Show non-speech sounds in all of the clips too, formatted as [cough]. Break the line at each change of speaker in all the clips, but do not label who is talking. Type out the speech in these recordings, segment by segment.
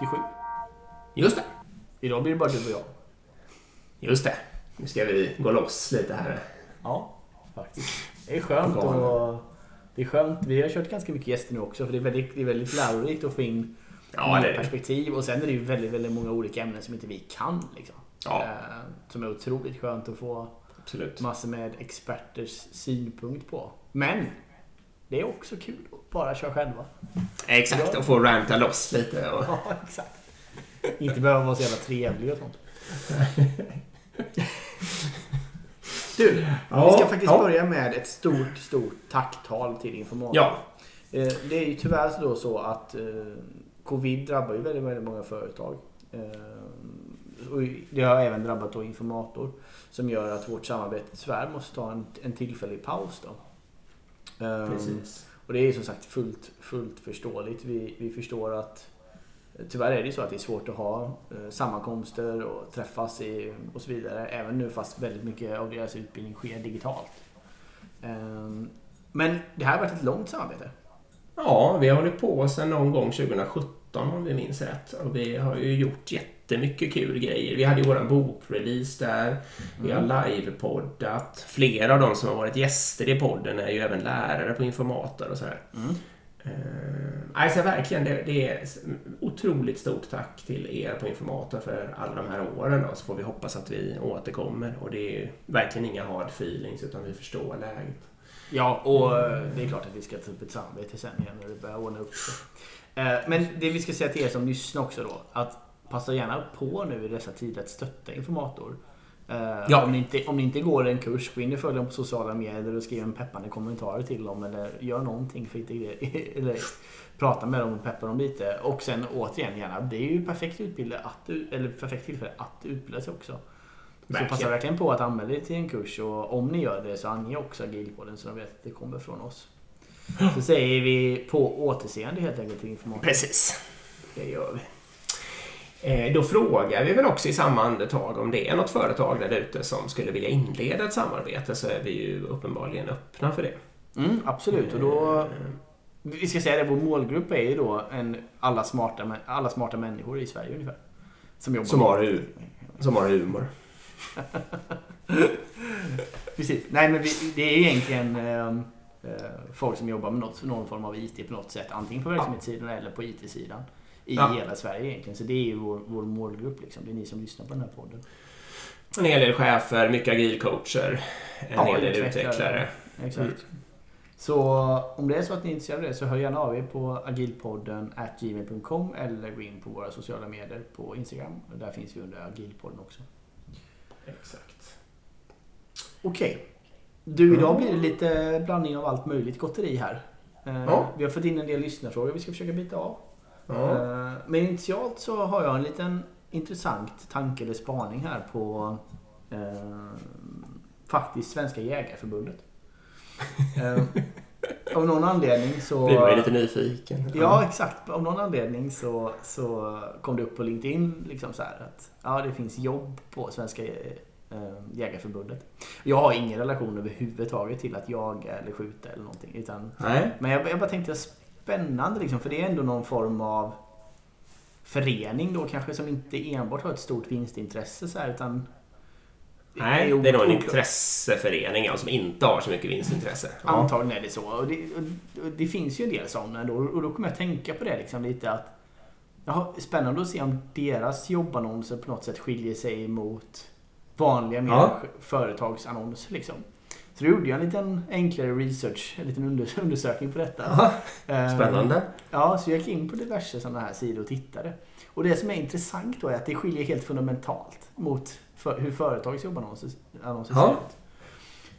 Gäststugan avsnitt 87.
Just det.
Idag blir det bara du och jag.
Just det. Nu ska vi gå loss lite här.
Ja, faktiskt. Det är skönt och det är skönt. Vi har kört ganska mycket gäster nu också för det är väldigt, det är väldigt lärorikt att få in
Ja, det.
perspektiv och sen är det ju väldigt, väldigt många olika ämnen som inte vi kan. Liksom.
Ja.
Eh, Som är otroligt skönt att få
Absolut.
massor med experters synpunkt på. Men det är också kul att bara köra själva.
Exakt, och få ranta loss lite. Och...
Ja, exakt. Inte behöva vara så jävla trevlig och sånt. [laughs] Du, vi ska
Ja,
faktiskt
ja.
börja med ett stort, stort tacktal till Informator.
Ja,
Eh, Det är ju tyvärr så då så att eh, covid drabbar ju väldigt, väldigt många företag. Eh, och det har även drabbat då Informator. Som gör att vårt samarbete tyvärr måste ta en, en tillfällig paus då. Eh,
precis.
och det är som sagt fullt, fullt förståeligt. Vi, vi förstår att eh, tyvärr är det ju så att det är svårt att ha eh, sammankomster och träffas i, och så vidare. Även nu fast väldigt mycket av deras utbildning sker digitalt. Eh, men det här har varit ett långt samarbete.
Ja, vi har hållit på sedan någon gång 2017 om vi minns rätt. Och vi har ju gjort jättemycket kul grejer. Vi hade ju våran bokrelease där. Vi har livepoddat. Flera av de som har varit gäster i podden är ju även lärare på Informator och sådär.
Mm.
Eh, alltså verkligen, det, det är otroligt stort tack till er på Informator för alla de här åren. Då, så får vi hoppas att vi återkommer. Och det är ju verkligen inga hard feelings utan vi förstår läget.
Ja, och eh, det är klart att vi ska ta upp ett samarbete sen igen när det börjar ordna upp sig. Eh, Men det vi ska säga till er som lyssnar också då, att passa gärna på nu i dessa tider att stötta Informator. Eh,
Ja.
Om, ni inte, om ni inte går en kurs, gå in och följ dem på sociala medier och skriv en peppande kommentar till dem eller gör någonting för att [laughs] eller prata med dem och peppa dem lite. Och sen återigen gärna, det är ju perfekt, utbilda att, eller perfekt tillfälle att utbilda sig också. Så
Verkligen.
passa verkligen på att anmäla er till en kurs och om ni gör det så ange också agilpodden så de vet att det kommer från oss. Så säger vi på återseende helt enkelt information.
Precis, det gör vi. Eh, Då frågar vi väl också i samma andetag om det är något företag där ute som skulle vilja inleda ett samarbete så är vi ju uppenbarligen öppna för det.
Mm, absolut. Och då, vi ska säga det, vår målgrupp är ju då en, alla, smarta, alla smarta människor i Sverige ungefär. Som jobbar
Som har
med-
Som har humor. [laughs]
Precis. Nej men vi, det är egentligen eh, eh, folk som jobbar med något, någon form av IT på något sätt. Antingen på verksamhetssidan eller på IT-sidan. I
Ja.
hela Sverige egentligen. Så det är ju vår, vår målgrupp liksom. Det är ni som lyssnar på den här podden.
En hel del chefer, mycket agilcoacher, en
Ja,
hel del
utvecklare.
utvecklare.
Exakt.
Mm.
Så om det är så att ni är intresserade av det så hör gärna av er på agilpodden gmail.com eller gå in på våra sociala medier på Instagram. Där finns vi under agilpodden också.
Exakt.
Okej. Du, idag blir det lite blandning av allt möjligt gotteri här. Eh,
Ja.
Vi har fått in en del lyssnarfrågor vi ska försöka bita av.
Ja.
Eh, Men initialt så har jag en liten intressant tanke eller spaning här på eh, faktiskt Svenska Jägarförbundet. [laughs] Eh, av någon anledning så...
Blir man ju lite nyfiken.
Ja, exakt. Av någon anledning så, så kom det upp på LinkedIn liksom så här att ja, det finns jobb på Svenska eh, Jägarförbundet. Jag har ingen relation överhuvudtaget till att jaga eller skjuta eller någonting. Utan,
Nej.
men jag, jag bara tänkte spännande liksom, för det är ändå någon form av förening då kanske som inte enbart har ett stort vinstintresse så här, utan
Nej, det är nog en intresseförening ja, som inte har så mycket vinstintresse. Ja.
Antagligen är det så. Och det, och det finns ju en del sådana då. Och då kommer jag tänka på det liksom lite att jaha, Spännande att se om deras jobbannonser på något sätt skiljer sig mot vanliga mer
Ja.
företagsannonser. Liksom. Så då gjorde jag en liten enklare research, en liten under, [laughs] undersökning på detta.
Ja,
Eh,
Spännande.
Ja, så jag gick in på diverse sådana här sidor och tittade. Och det som är intressant då är att det skiljer helt fundamentalt mot för, hur företags jobbannonser annonser
Ja.
ser ut.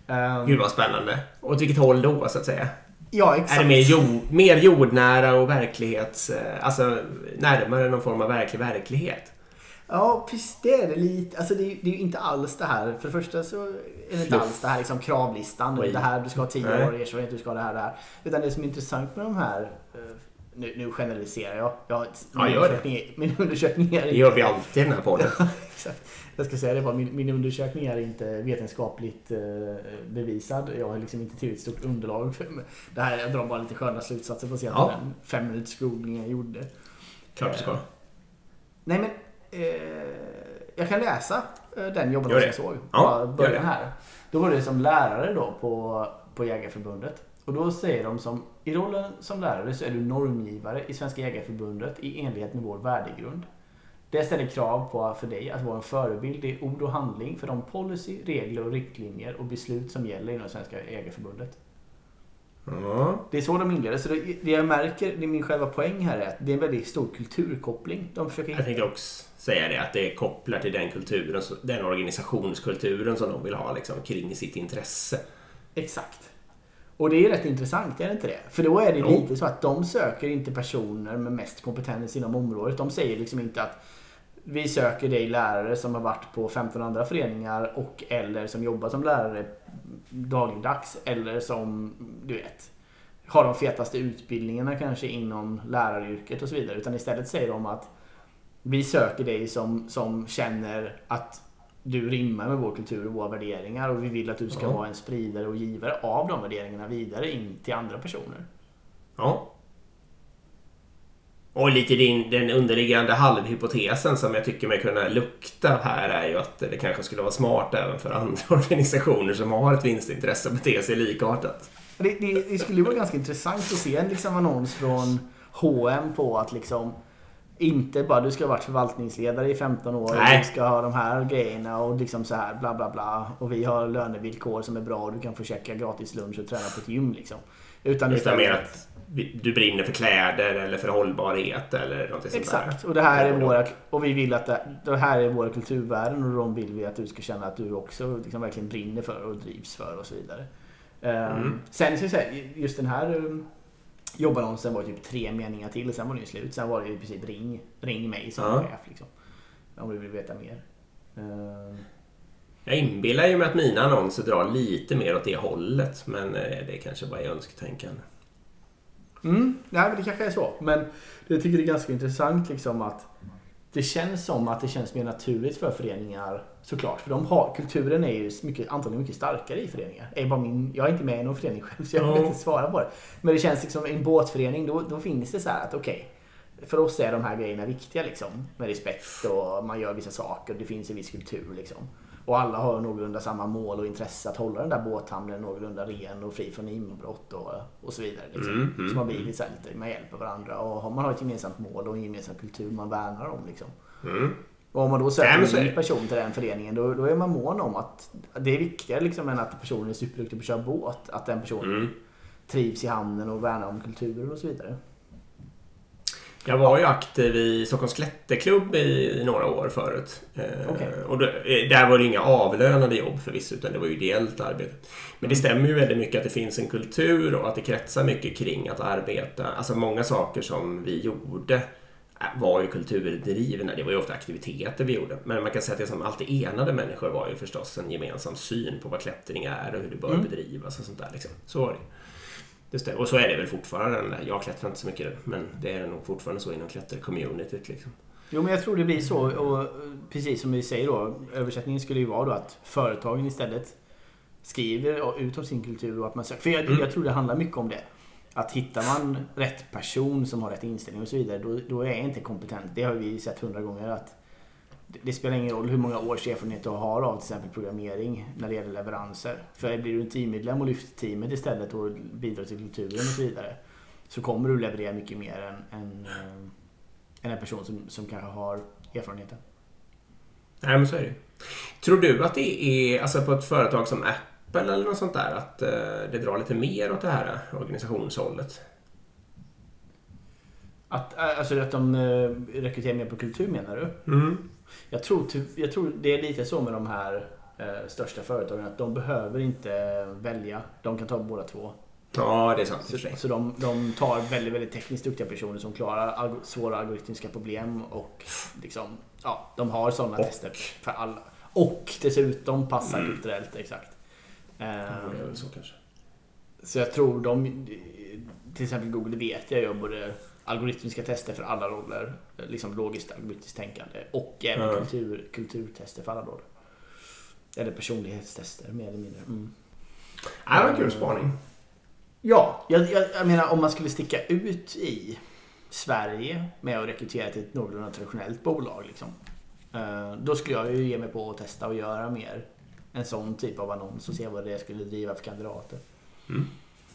Ehm,
Gud vad spännande. Och åt vilket håll då så att säga?
ja, exakt.
Är det mer, jord, mer jordnära och verklighets... eh, Alltså närmare någon form av verklig verklighet?
Ja, precis det är det lite. Alltså det, är- det är ju inte alls det här. För det första så är det inte alls det här liksom kravlistan.
Oj.
Det här, du ska ha 10
Nej.
år erfarenhet, du ska ha det här, det här. Utan det som är intressant med de här eh, nu, nu generaliserar jag. jag har-
Ja,
min,
gör det.
undersökning, min undersökning är
Det gör vi alltid i den här podden. [laughs]
Exakt. Jag ska säga det bara, min, min undersökning är inte vetenskapligt eh, bevisad. Jag har liksom inte tillräckligt stort underlag för det här. Jag drar bara lite sköna slutsatser på
Ja.
den fem minuters googling jag gjorde.
Klart du ska.
Eh, Nej men, jag kan läsa eh, den jobbannons jag såg.
Ja,
början här. Då var det som lärare då på, på Jägarförbundet. Och då säger de som, i rollen som lärare så är du normgivare i Svenska Jägarförbundet i enlighet med vår värdegrund. Det ställer krav på för dig att vara en förebild i ord och handling för de policy, regler och riktlinjer och beslut som gäller inom Svenska Jägarförbundet.
Ja.
Det är så de inleder. Så det, det jag märker, det är min själva poäng här är att det är en väldigt stor kulturkoppling. De försöker
Jag tänkte också säga det, att det är kopplat till den kulturen, den organisationskulturen som de vill ha liksom, kring sitt intresse.
Exakt. Och det är rätt intressant, är det inte det? För då är det
Jo.
lite så att de söker inte personer med mest kompetens inom området. De säger liksom inte att vi söker dig lärare som har varit på 15 andra föreningar och eller som jobbar som lärare dagligdags eller som, du vet, har de fetaste utbildningarna kanske inom läraryrket och så vidare. Utan istället säger de att vi söker dig som, som känner att du rimmar med vår kultur och våra värderingar och vi vill att du ska
Ja.
vara en spridare och givare av de värderingarna vidare in till andra personer.
Ja. Och lite din, den underliggande halvhypotesen som jag tycker mig kunna lukta här är ju att det kanske skulle vara smart även för andra [laughs] organisationer som har ett vinstintresse att bete sig likartat.
Det, det, det skulle ju vara ganska intressant att se en liksom annons från H&M på att liksom inte bara du ska ha varit förvaltningsledare i 15 år
Nej.
och du ska ha de här grejerna och liksom så här bla bla bla och vi har lönevillkor som är bra och du kan få käka gratis lunch och träna på ett gym liksom. Utan
Utan mer
istället
att du brinner för kläder eller för hållbarhet eller något sånt.
Exakt, och det här är våra, och vi vill att det, det här är våra kulturvärden och de vill vi att du ska känna att du också liksom verkligen brinner för och drivs för och så vidare. Ehm,
Mm.
Sen ska jag säga, just den här um, jobbannonsen var typ tre meningar till och sen var det ju slut. Sen var det ju i princip ring, ring mig som
Ja.
chef liksom. Om du vill veta mer. Ehm,
Jag inbillar ju mig att mina annonser drar lite mer åt det hållet men eh, det kanske bara är önsketänkande.
Mm, nej, men det kanske är så. Men jag tycker det är ganska intressant liksom att det känns som att det känns mer naturligt för föreningar såklart. För de har, kulturen är ju mycket, antagligen mycket starkare i föreningar. Är bara min, jag är inte med i någon förening själv så jag
Ja.
vet inte svara på det. Men det känns liksom i en båtförening då, då finns det så här att okej. för oss är de här grejerna viktiga liksom. Med respekt och man gör vissa saker. Det finns en viss kultur liksom. Och alla har någorlunda samma mål och intresse att hålla den där båthamnen någorlunda ren och fri från inbrott och, och så vidare. Liksom.
Mm, mm,
så man blir lite, så här, lite, man hjälper varandra och man har ett gemensamt mål och en gemensam kultur man värnar om. Liksom.
Mm.
Och om man då söker en ny person till den föreningen då, då är man mån om att det är viktigare liksom, än att personen är superduktig på att köra båt. Att den personen
Mm.
trivs i hamnen och värnar om kulturen och så vidare.
Jag var ju aktiv i Stockholms klätterklubb i, några år förut. Eh,
Okej.
och då, eh, där var det inga avlönade jobb förvisso, utan det var ju ideellt arbete. Men det stämmer ju väldigt mycket att det finns en kultur och att det kretsar mycket kring att arbeta. Alltså många saker som vi gjorde var ju kulturdrivna. Det var ju ofta aktiviteter vi gjorde. Men man kan säga att det som alltid enade människor var ju förstås en gemensam syn på vad klättring är och hur det bör
Mm.
bedrivas och sånt där. Liksom. Så var det. Det stämmer. Och så är det väl fortfarande. Jag klättrar inte så mycket men det är nog fortfarande så inom klättercommunityt. Liksom.
Jo men jag tror det blir så och precis som vi säger då översättningen skulle ju vara då att företagen istället skriver ut om sin kultur och att man söker. För jag,
Mm.
jag tror det handlar mycket om det. Att hittar man rätt person som har rätt inställning och så vidare då, då är jag inte kompetent. Det har vi sett hundra gånger att det, det spelar ingen roll hur många års erfarenhet du har av till exempel programmering när det gäller leveranser. För blir du en teammedlem och lyfter teamet istället och bidrar till kulturen och så vidare så kommer du leverera mycket mer än, än, eh, än en person som, som kanske har erfarenheten.
Nej men så är det ju. Tror du att det är, alltså på ett företag som Apple eller något sånt där, att eh, det drar lite mer åt det här organisationshållet?
Att, äh, alltså att de eh, rekryterar mer på kultur menar du?
Mm.
Jag tror, jag tror det är lite så med de här eh, största företagen att de behöver inte välja. De kan ta båda två.
Ja, det är sant
Så, så de, de tar väldigt, väldigt tekniskt duktiga personer som klarar alg- svåra algoritmiska problem och liksom, ja, de har sådana
Och.
tester för alla. Och dessutom passar
Mm.
kulturellt, exakt. Ehm,
väl så kanske.
Så jag tror de, till exempel Google vet jag gör både algoritmiska tester för alla roller, liksom logiskt algoritmiskt tänkande och även
Ja.
kultur, kulturtester för alla roller. Eller personlighetstester mer eller mindre. Mm.
Ja, det var en kul spaning.
Ja, jag, jag, jag menar om man skulle sticka ut i Sverige med att rekrytera till ett någorlunda traditionellt bolag. Liksom. Eh, då skulle jag ju ge mig på att testa och göra mer en sån typ av annons och se vad det skulle driva för kandidater.
Mm.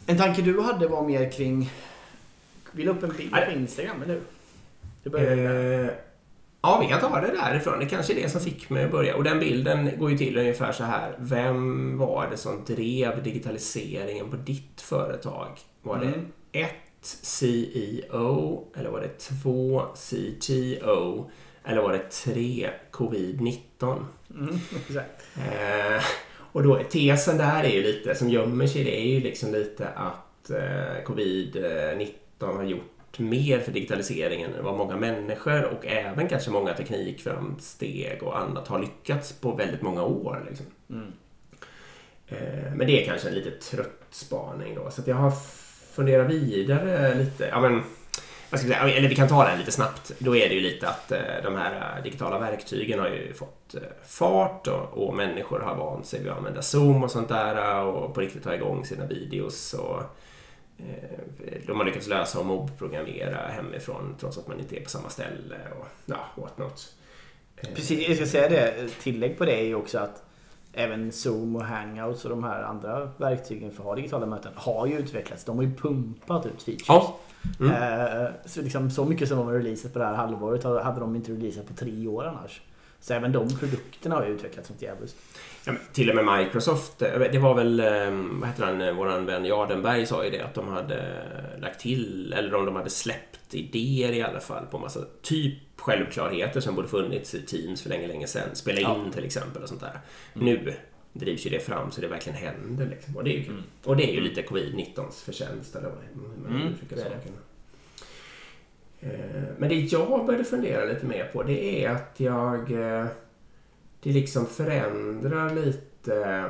En tanke du hade var mer kring... Vi la upp en bild på Instagram, eller hur? Du började där.
Eh, ja, vi kan ta det därifrån. Det kanske är det som fick mig att börja. Och den bilden går ju till ungefär så här. Vem var det som drev digitaliseringen på ditt företag? Var det
Mm.
ett CEO eller var det två CTO? Eller var det tre covid-19?
Mm, exakt.
Eh, och då tesen där är ju lite, som gömmer sig, det är ju liksom lite att eh, covid-19 har gjort mer för digitaliseringen än vad många människor och även kanske många teknikframsteg och annat har lyckats på väldigt många år. Liksom.
Mm.
Eh, men det är kanske en lite trött spaning då. Så jag har funderat vidare lite. Ja, men, vad ska säga? Eller vi kan ta den lite snabbt. Då är det ju lite att eh, de här eh, digitala verktygen har ju fått eh, fart och, och människor har vant sig vid att använda Zoom och sånt där och på riktigt ta igång sina videos. Och, de har lyckats lösa och mobbprogrammera hemifrån trots att man inte är på samma ställe och ja, what not.
Precis, jag ska säga det. Tillägg på det är ju också att även Zoom och Hangouts och de här andra verktygen för att ha digitala möten har ju utvecklats. De har ju pumpat ut features.
Ja. Mm.
Så, liksom, så mycket som de har releasat på det här halvåret hade de inte releasat på tre år annars. Så även de produkterna har ju utvecklats som djävulskt.
Ja, till och med Microsoft, eh, det var väl, eh, vad heter han, eh, våran vän Jardenberg sa ju det att de hade lagt till, eller om de hade släppt idéer i alla fall på massa typ självklarheter som borde funnits i Teams för länge, länge sedan. Spela in
Ja.
till exempel och sånt där. Nu drivs ju det fram så det verkligen händer liksom. Och det är ju.
Mm.
Och det är ju lite covid-19s förtjänst eller vad man
Mm,
uttrycker
det.
saken. Eh, Men det jag började fundera lite mer på det är att jag... eh, Det liksom förändrar lite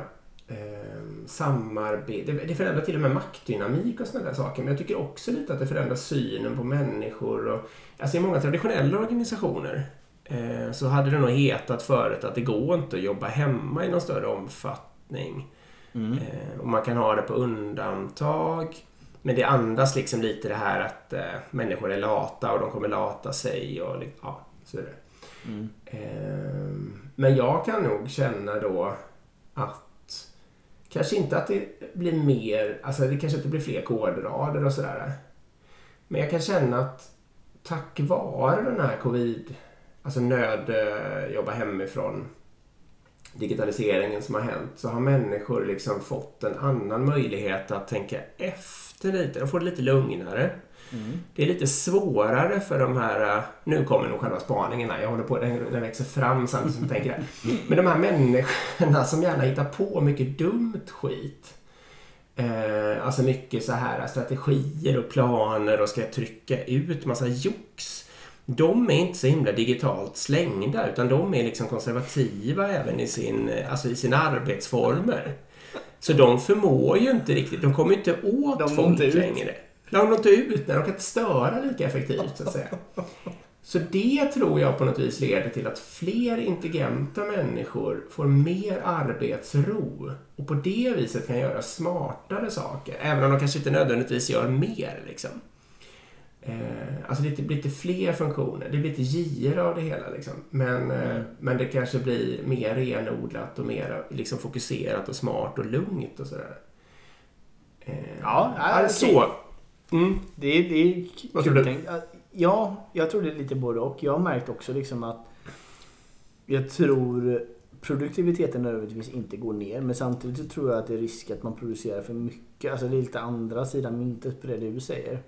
eh, samarbete. Det- Det förändrar till och med maktdynamik och sådana där saker. Men jag tycker också lite att det förändrar synen på människor. Och, alltså i många traditionella organisationer eh, så hade det nog hetat förut att det går inte att jobba hemma i någon större omfattning.
Mm.
Eh, och man kan ha det på undantag. Men det andas liksom lite det här att eh, människor är lata och de kommer lata sig och ja, så är det.
Mm.
Eh, men jag kan nog känna då att kanske inte att det blir mer, alltså det kanske inte blir fler kodrader och sådär. Men jag kan känna att tack vare den här covid, alltså nöd, jobba hemifrån, digitaliseringen som har hänt så har människor liksom fått en annan möjlighet att tänka efter lite. De får det lite lugnare.
Mm.
Det är lite svårare för de här, eh, nu kommer nog själva spaningen här, jag håller på, den, den växer fram samtidigt som jag tänker det. [laughs] Men de här människorna som gärna hittar på mycket dumt skit. Eh, alltså mycket så här strategier och planer och ska trycka ut massa jox. De är inte så himla digitalt slängda utan de är liksom konservativa även i, sin, alltså i sina arbetsformer. Så de förmår ju inte riktigt, de kommer inte åt
De
folk
inte ut.
längre. De når inte ut, de kan inte störa lika effektivt så att säga. Så det tror jag på något vis leder till att fler intelligenta människor får mer arbetsro och på det viset kan göra smartare saker, även om de kanske inte nödvändigtvis gör mer. Liksom. Eh, alltså det blir lite fler funktioner, det blir lite gir av det hela. Liksom. Men, eh,
Mm.
men det kanske blir mer renodlat och mer liksom, fokuserat och smart och lugnt och sådär. Eh,
Ja, ja, okej.
så. Mm.
Det är, det är
Vad tror du?
tänkt. Ja, jag tror det är lite både och. Jag har märkt också liksom att jag tror produktiviteten nödvändigtvis inte går ner. Men samtidigt tror jag att det är risk att man producerar för mycket. Alltså det är lite andra sidan myntet på det du säger.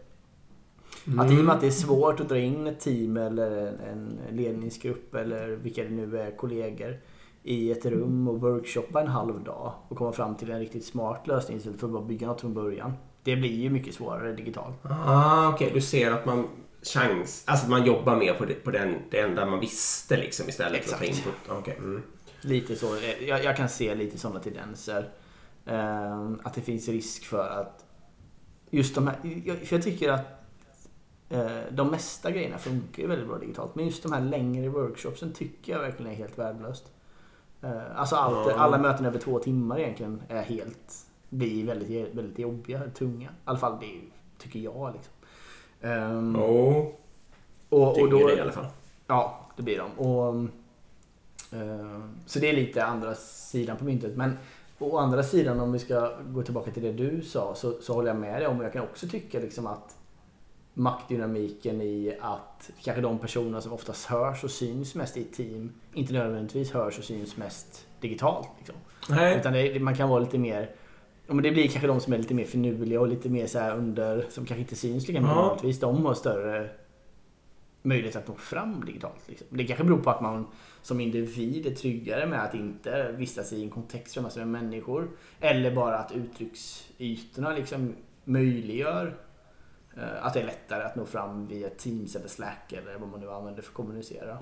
Att i och med att det är svårt att dra in ett team eller en, ledningsgrupp eller vilka det nu är, kollegor i ett rum och workshoppa en halv dag och komma fram till en riktigt smart lösning istället för att bara bygga något från början. Det blir ju mycket svårare digitalt.
Ah, okej. Du ser att man chans, alltså att man jobbar mer på, det, på den, det enda man visste liksom istället för att ta
Exakt.
input. Okej. Mm.
Lite så. Jag, jag kan se lite sådana tendenser. Ehm, att det finns risk för att just de här... Jag, för jag tycker att eh, de mesta grejerna funkar ju väldigt bra digitalt. Men just de här längre workshopsen tycker jag verkligen är helt värdelöst. Eh, alltså allt,
Ja.
alla möten över två timmar egentligen är helt... Blir väldigt, väldigt jobbiga, tunga. I alla fall det tycker jag. Liksom. Um,
oh,
och, och då,
det i alla fall.
Ja, det blir de. Och, uh, så det är lite andra sidan på myntet. Men å andra sidan om vi ska gå tillbaka till det du sa så, så håller jag med dig om och jag kan också tycka liksom att maktdynamiken i att kanske de personer som oftast hörs och syns mest i ett team inte nödvändigtvis hörs och syns mest digitalt. Liksom.
Nej.
Utan det, man kan vara lite mer men det blir kanske de som är lite mer finurliga och lite mer så under, som kanske inte syns lika mycket
Ja.
De har större möjlighet att nå fram digitalt. Liksom. Det kanske beror på att man som individ är tryggare med att inte vistas i en kontext med massor med människor. Eller bara att uttrycksytorna liksom möjliggör Eh, att det är lättare att nå fram via Teams eller Slack eller vad man nu använder för att kommunicera.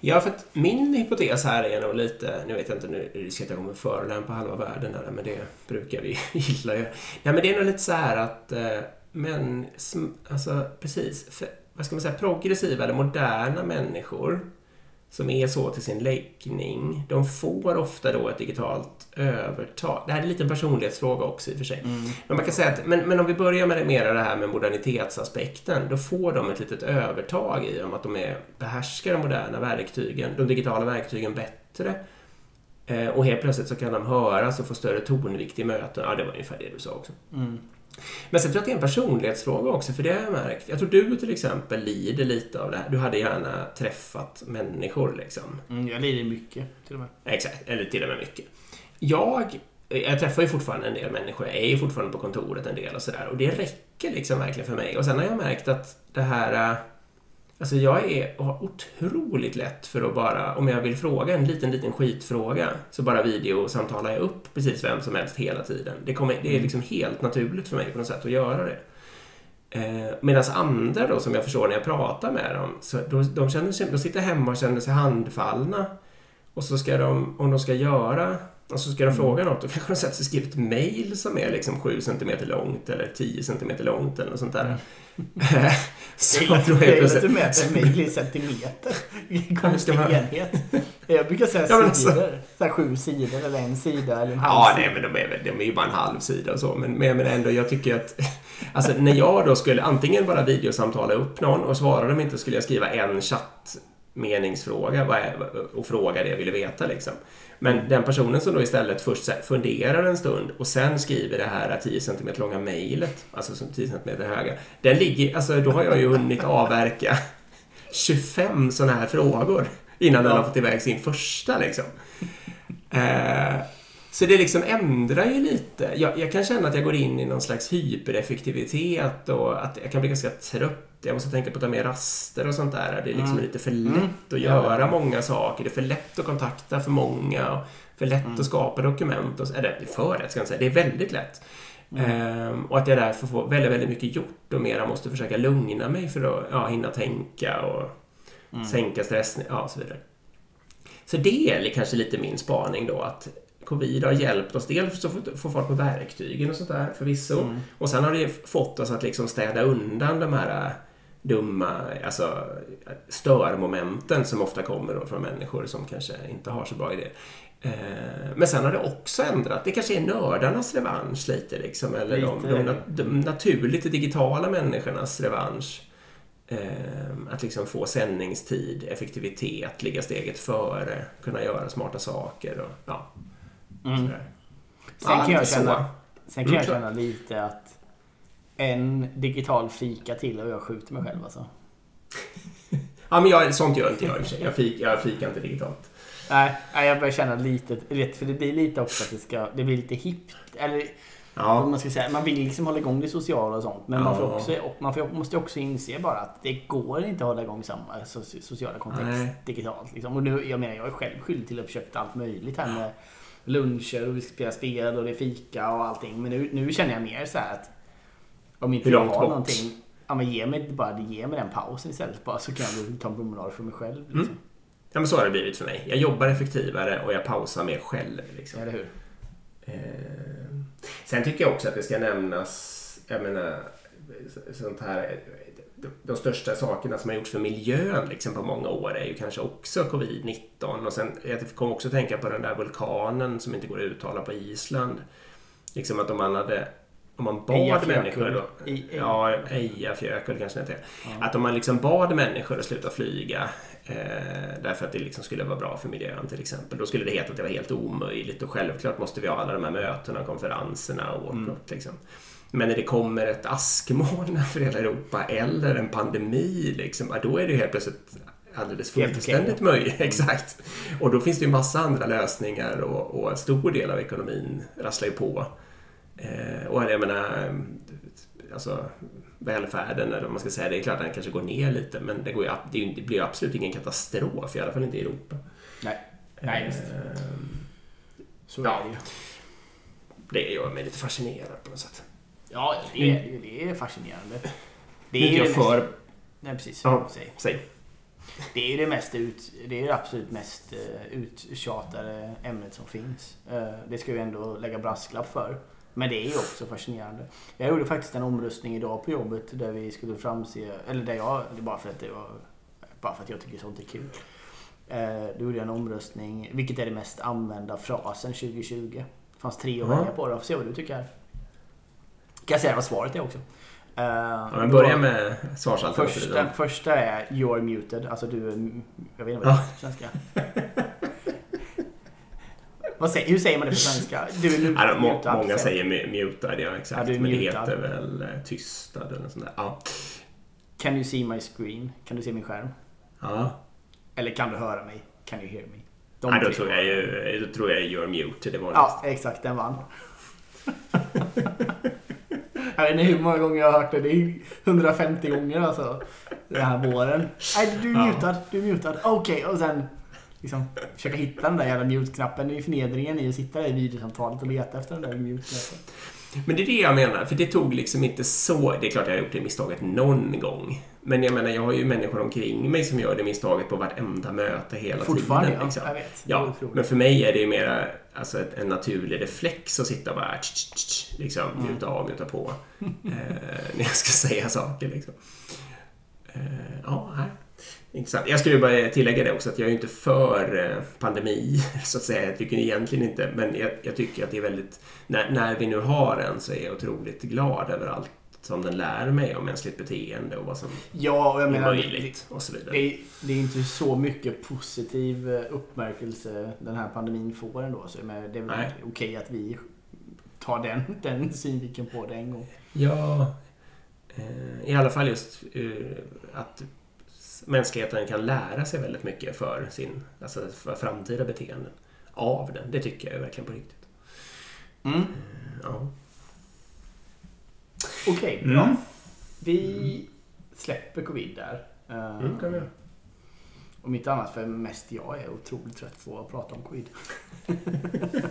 Ja, för att min hypotes här är nog lite, nu vet jag inte, nu riskerar att jag kommer förolämpa halva världen här, men det brukar vi [laughs] gilla ju. Ja, men det är nog lite så här att eh, men, alltså precis, för, vad ska man säga, progressiva eller moderna människor som är så till sin läggning, de får ofta då ett digitalt övertag. Det här är lite en personlighetsfråga också i och för sig. Men man kan säga att, men, men om vi börjar med det mera det här med modernitetsaspekten, då får de ett litet övertag i och med att de är, behärskar de moderna verktygen, de digitala verktygen bättre. Eh, och helt plötsligt så kan de höras och få större tonvikt i möten. Ja, det var ungefär det du sa också.
Mm.
Men sen tror jag att det är en personlighetsfråga också, för det har jag märkt. Jag tror du till exempel lider lite av det här. Du hade gärna träffat människor liksom.
Mm, jag lider mycket till och med.
Exakt, eller till och med mycket. Jag, jag träffar ju fortfarande en del människor, jag är ju fortfarande på kontoret en del och sådär. Och det räcker liksom verkligen för mig. Och sen har jag märkt att det här... Alltså jag är, har otroligt lätt för att bara, om jag vill fråga en liten, liten skitfråga, så bara videosamtalar jag upp precis vem som helst hela tiden. Det, kommer, det är liksom helt naturligt för mig på något sätt att göra det. Eh, Medan andra då, som jag förstår när jag pratar med dem, så de, de, känner sig, de sitter hemma och känner sig handfallna. Och så ska de, om de ska göra, och så ska de fråga något, då kanske de sätter sig och skriver ett mail som är liksom 7 cm långt eller 10 cm långt eller något sånt där. Eh, [laughs] så
Jag
då
gillar
är
att
plötsligt-
du mäter mil i [laughs] centimeter. Konstig enhet. Jag brukar säga [laughs]
Ja, alltså-
sidor. Så här sju sidor eller en sida eller en halv
Ja, nej, men de är, de är ju bara en halv sida och så. Men, men, ändå, jag tycker att... Alltså, när jag då skulle antingen bara videosamtala upp någon och svarar de inte skulle jag skriva en chattmeningsfråga är, och fråga det jag ville veta liksom. Men den personen som då istället först funderar en stund och sen skriver det här 10 cm långa mejlet, alltså som 10 cm höga, den ligger, alltså då har jag ju hunnit avverka [laughs] 25 sådana här frågor innan den har fått iväg sin första liksom. Eh, så det liksom ändrar ju lite. Jag, jag kan känna att jag går in i någon slags hypereffektivitet och att jag kan bli ganska trött. Jag måste tänka på att ta mer raster och sånt där. Det är liksom
Mm.
lite för lätt
Mm.
att
Ja.
göra många saker. Det är för lätt att kontakta för många. Och för lätt
Mm.
att skapa dokument. Och, eller för lätt ska jag säga. Det är väldigt lätt.
Mm.
Ehm, och att jag därför får väldigt, väldigt mycket gjort och mera måste försöka lugna mig för att ja, hinna tänka och
Mm.
sänka stress ja, och så vidare. Så det är kanske lite min spaning då att covid har hjälpt oss dels att få- fart på verktygen och sånt där förvisso.
Mm.
Och sen har det fått oss att liksom städa undan de här äh, dumma alltså, störmomenten som ofta kommer från människor som kanske inte har så bra idéer. Eh, Men sen har det också ändrat. Det kanske är nördarnas revansch lite liksom. Eller de,
Lite.
de, nat- de naturligt digitala människornas revansch. Eh, Att liksom få sändningstid, effektivitet, ligga steget före, kunna göra smarta saker och ja,
Mm. Sen
Ja,
kan jag känna, sen kan
Mm,
jag
klart.
känna lite att en digital fika till och jag skjuter mig själv alltså. [laughs]
Ja, men jag, sånt gör inte jag i och för sig. Jag, fik, jag fikar inte digitalt.
Nej, jag börjar känna lite, rätt, för det blir lite också att det ska, det blir lite hippt. Eller vad
Ja,
man ska säga, man vill liksom hålla igång det sociala och sånt. Men man, får
Ja.
också, man får, måste också inse bara att det går inte att hålla igång samma so- sociala kontext
Nej.
digitalt. Liksom. Och nu, jag menar, jag är själv skyldig till att ha försökt allt möjligt här med luncher och vi ska spela spel och det är fika och allting. Men nu, nu känner jag mer så här att om inte jag har någonting, ja men ge mig bara ge mig den pausen istället bara så kan jag ta en promenad för mig själv. Liksom.
Mm. ja, men så har det blivit för mig. Jag jobbar effektivare och jag pausar mer själv. Liksom.
Eller hur?
Eh, sen tycker jag också att det ska nämnas, jag menar, sånt här, de, största sakerna som har gjorts för miljön liksom på många år är ju kanske också covid-19 och sen jag kom också att tänka på den där vulkanen som inte går att uttala på Island. Liksom att om man hade om man bad
Ejafjökull.
människor då,
I-
Ja, Ejafjökull kanske heter.
Ja.
Att om man liksom bad människor att sluta flyga eh, därför att det liksom skulle vara bra för miljön till exempel. Då skulle det heta att det var helt omöjligt och självklart måste vi ha alla de här mötena, konferenserna och
Mm.
whatnot, liksom. Men när det kommer ett askmoln [laughs] för hela Europa eller en pandemi, liksom, då är det helt plötsligt alldeles fullständigt
okej.
möjligt. [laughs] Exakt. Och då finns det ju massa andra lösningar och, och en stor del av ekonomin rasslar ju på. Eh, och jag menar, eh, alltså välfärden, eller vad man ska säga, det är klart att den kanske går ner lite, men det, går ju, det, är ju- det blir ju absolut ingen katastrof, i alla fall inte i Europa.
Nej. Nej, visst.
Eh,
Så
Ja.
är det ju.
det gör mig lite fascinerad på något sätt.
Ja, det är, det är- fascinerande. Det
är
ju
jag
det
för...
Mest, nej, precis.
Ja.
Säg.
Säg.
Det är ju det mest ut, det är det absolut mest uh, uttjatade ämnet som finns. Eh, det ska vi ändå lägga brasklapp för. Men det är ju också fascinerande. Jag gjorde faktiskt en omröstning idag på jobbet där vi skulle framse, eller där jag, det är bara för att det var, bara för att jag tycker sånt är kul. Uh, då gjorde jag en omröstning, vilket är det mest använda frasen 2020. Det fanns tre att
Ja.
välja på då, får se vad du tycker. Kan jag säga vad svaret är också. Uh,
Ja, men börja med svarsalternativen.
Första, första är You're muted. Alltså du är... Jag vet inte vad det är på svenska. [laughs] vad säger, hur säger man det på svenska? Du är
Ja,
mutad.
må,
mutad,
många säger mu- mutad, ja exakt.
Ja, är
men det heter väl eh, tystad eller sånt där. Ja.
Can you see my screen? Kan du se min skärm?
ja.
Eller kan du höra mig? Can you hear me? De
Nej, då tror jag ju, då tror jag you're mute, det var
Ja, exakt. Den vann. [laughs] jag vet inte hur många gånger jag har hört det. Det är 150 gånger alltså. Den här våren. Nej, du är mutad. Du är mutad. Okej, och sen liksom försöka hitta den där jävla mute-knappen. Det är ju förnedringen i att sitta där i videosamtalet och leta efter den där mute-knappen.
Men det är det jag menar, för det tog liksom inte så... Det är klart jag har gjort det misstaget någon gång. Men jag menar, jag har ju människor omkring mig som gör det misstaget på vartenda möte hela
Fortfarande,
tiden.
ja.
Liksom.
Jag vet.
Ja, men för mig är det ju mer alltså, ett- en naturlig reflex att sitta och bara tsch, tsch, tsch, liksom,
Mm.
muta av, muta på. [laughs] eh, när jag ska säga saker liksom. Eh, ja, nej. Intressant. Jag skulle bara tillägga det också att jag är inte för eh, pandemi, [laughs] så att säga. Jag tycker egentligen inte, men jag, jag tycker att det är väldigt... När, när vi nu har en så är jag otroligt glad över allt som den lär mig om mänskligt beteende och vad som
Ja, och jag
är
menar... Det,
möjligt och så vidare.
det, är, det är inte så mycket positiv eh, uppmärkelse den här pandemin får ändå. Så det är väl okej att vi tar den, [laughs] den synvinkeln på det en gång.
Ja, eh, i alla fall just att mänskligheten kan lära sig väldigt mycket för sin alltså för framtida beteenden av den. Det tycker jag är verkligen på riktigt.
Mm.
Ja.
Okej,
Mm.
bra. Vi släpper covid där. Eh,
Mm, kan vi göra.
Om inte annat för mest jag är otroligt trött på att prata om covid. [laughs]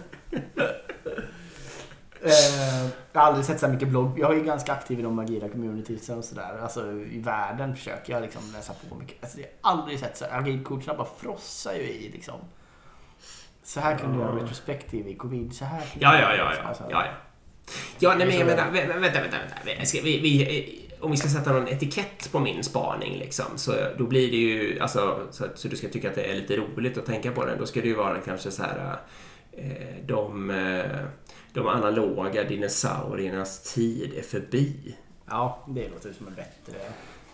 Eh, jag har aldrig sett så mycket blogg. Jag är ju ganska aktiv i de agila communities och sådär. Alltså i världen försöker jag liksom läsa på mycket. Alltså, jag har aldrig sett så här. Agilcoacherna bara frossar ju i liksom. Så här kunde jag
Ja.
göra retrospektiv i covid. Så här
Ja,
jag
ja, ja, ja.
Alltså,
ja, ja. Ja, nej, men jag vänta, vänta, vänta. Vi Ska, vi, vi, eh, om vi ska sätta någon etikett på min spaning, liksom, så då blir det ju, alltså, så, så du ska tycka att det är lite roligt att tänka på den, då ska det ju vara kanske så här, eh, de, eh, de analoga dinosauriernas tid är förbi.
ja, det låter som en bättre...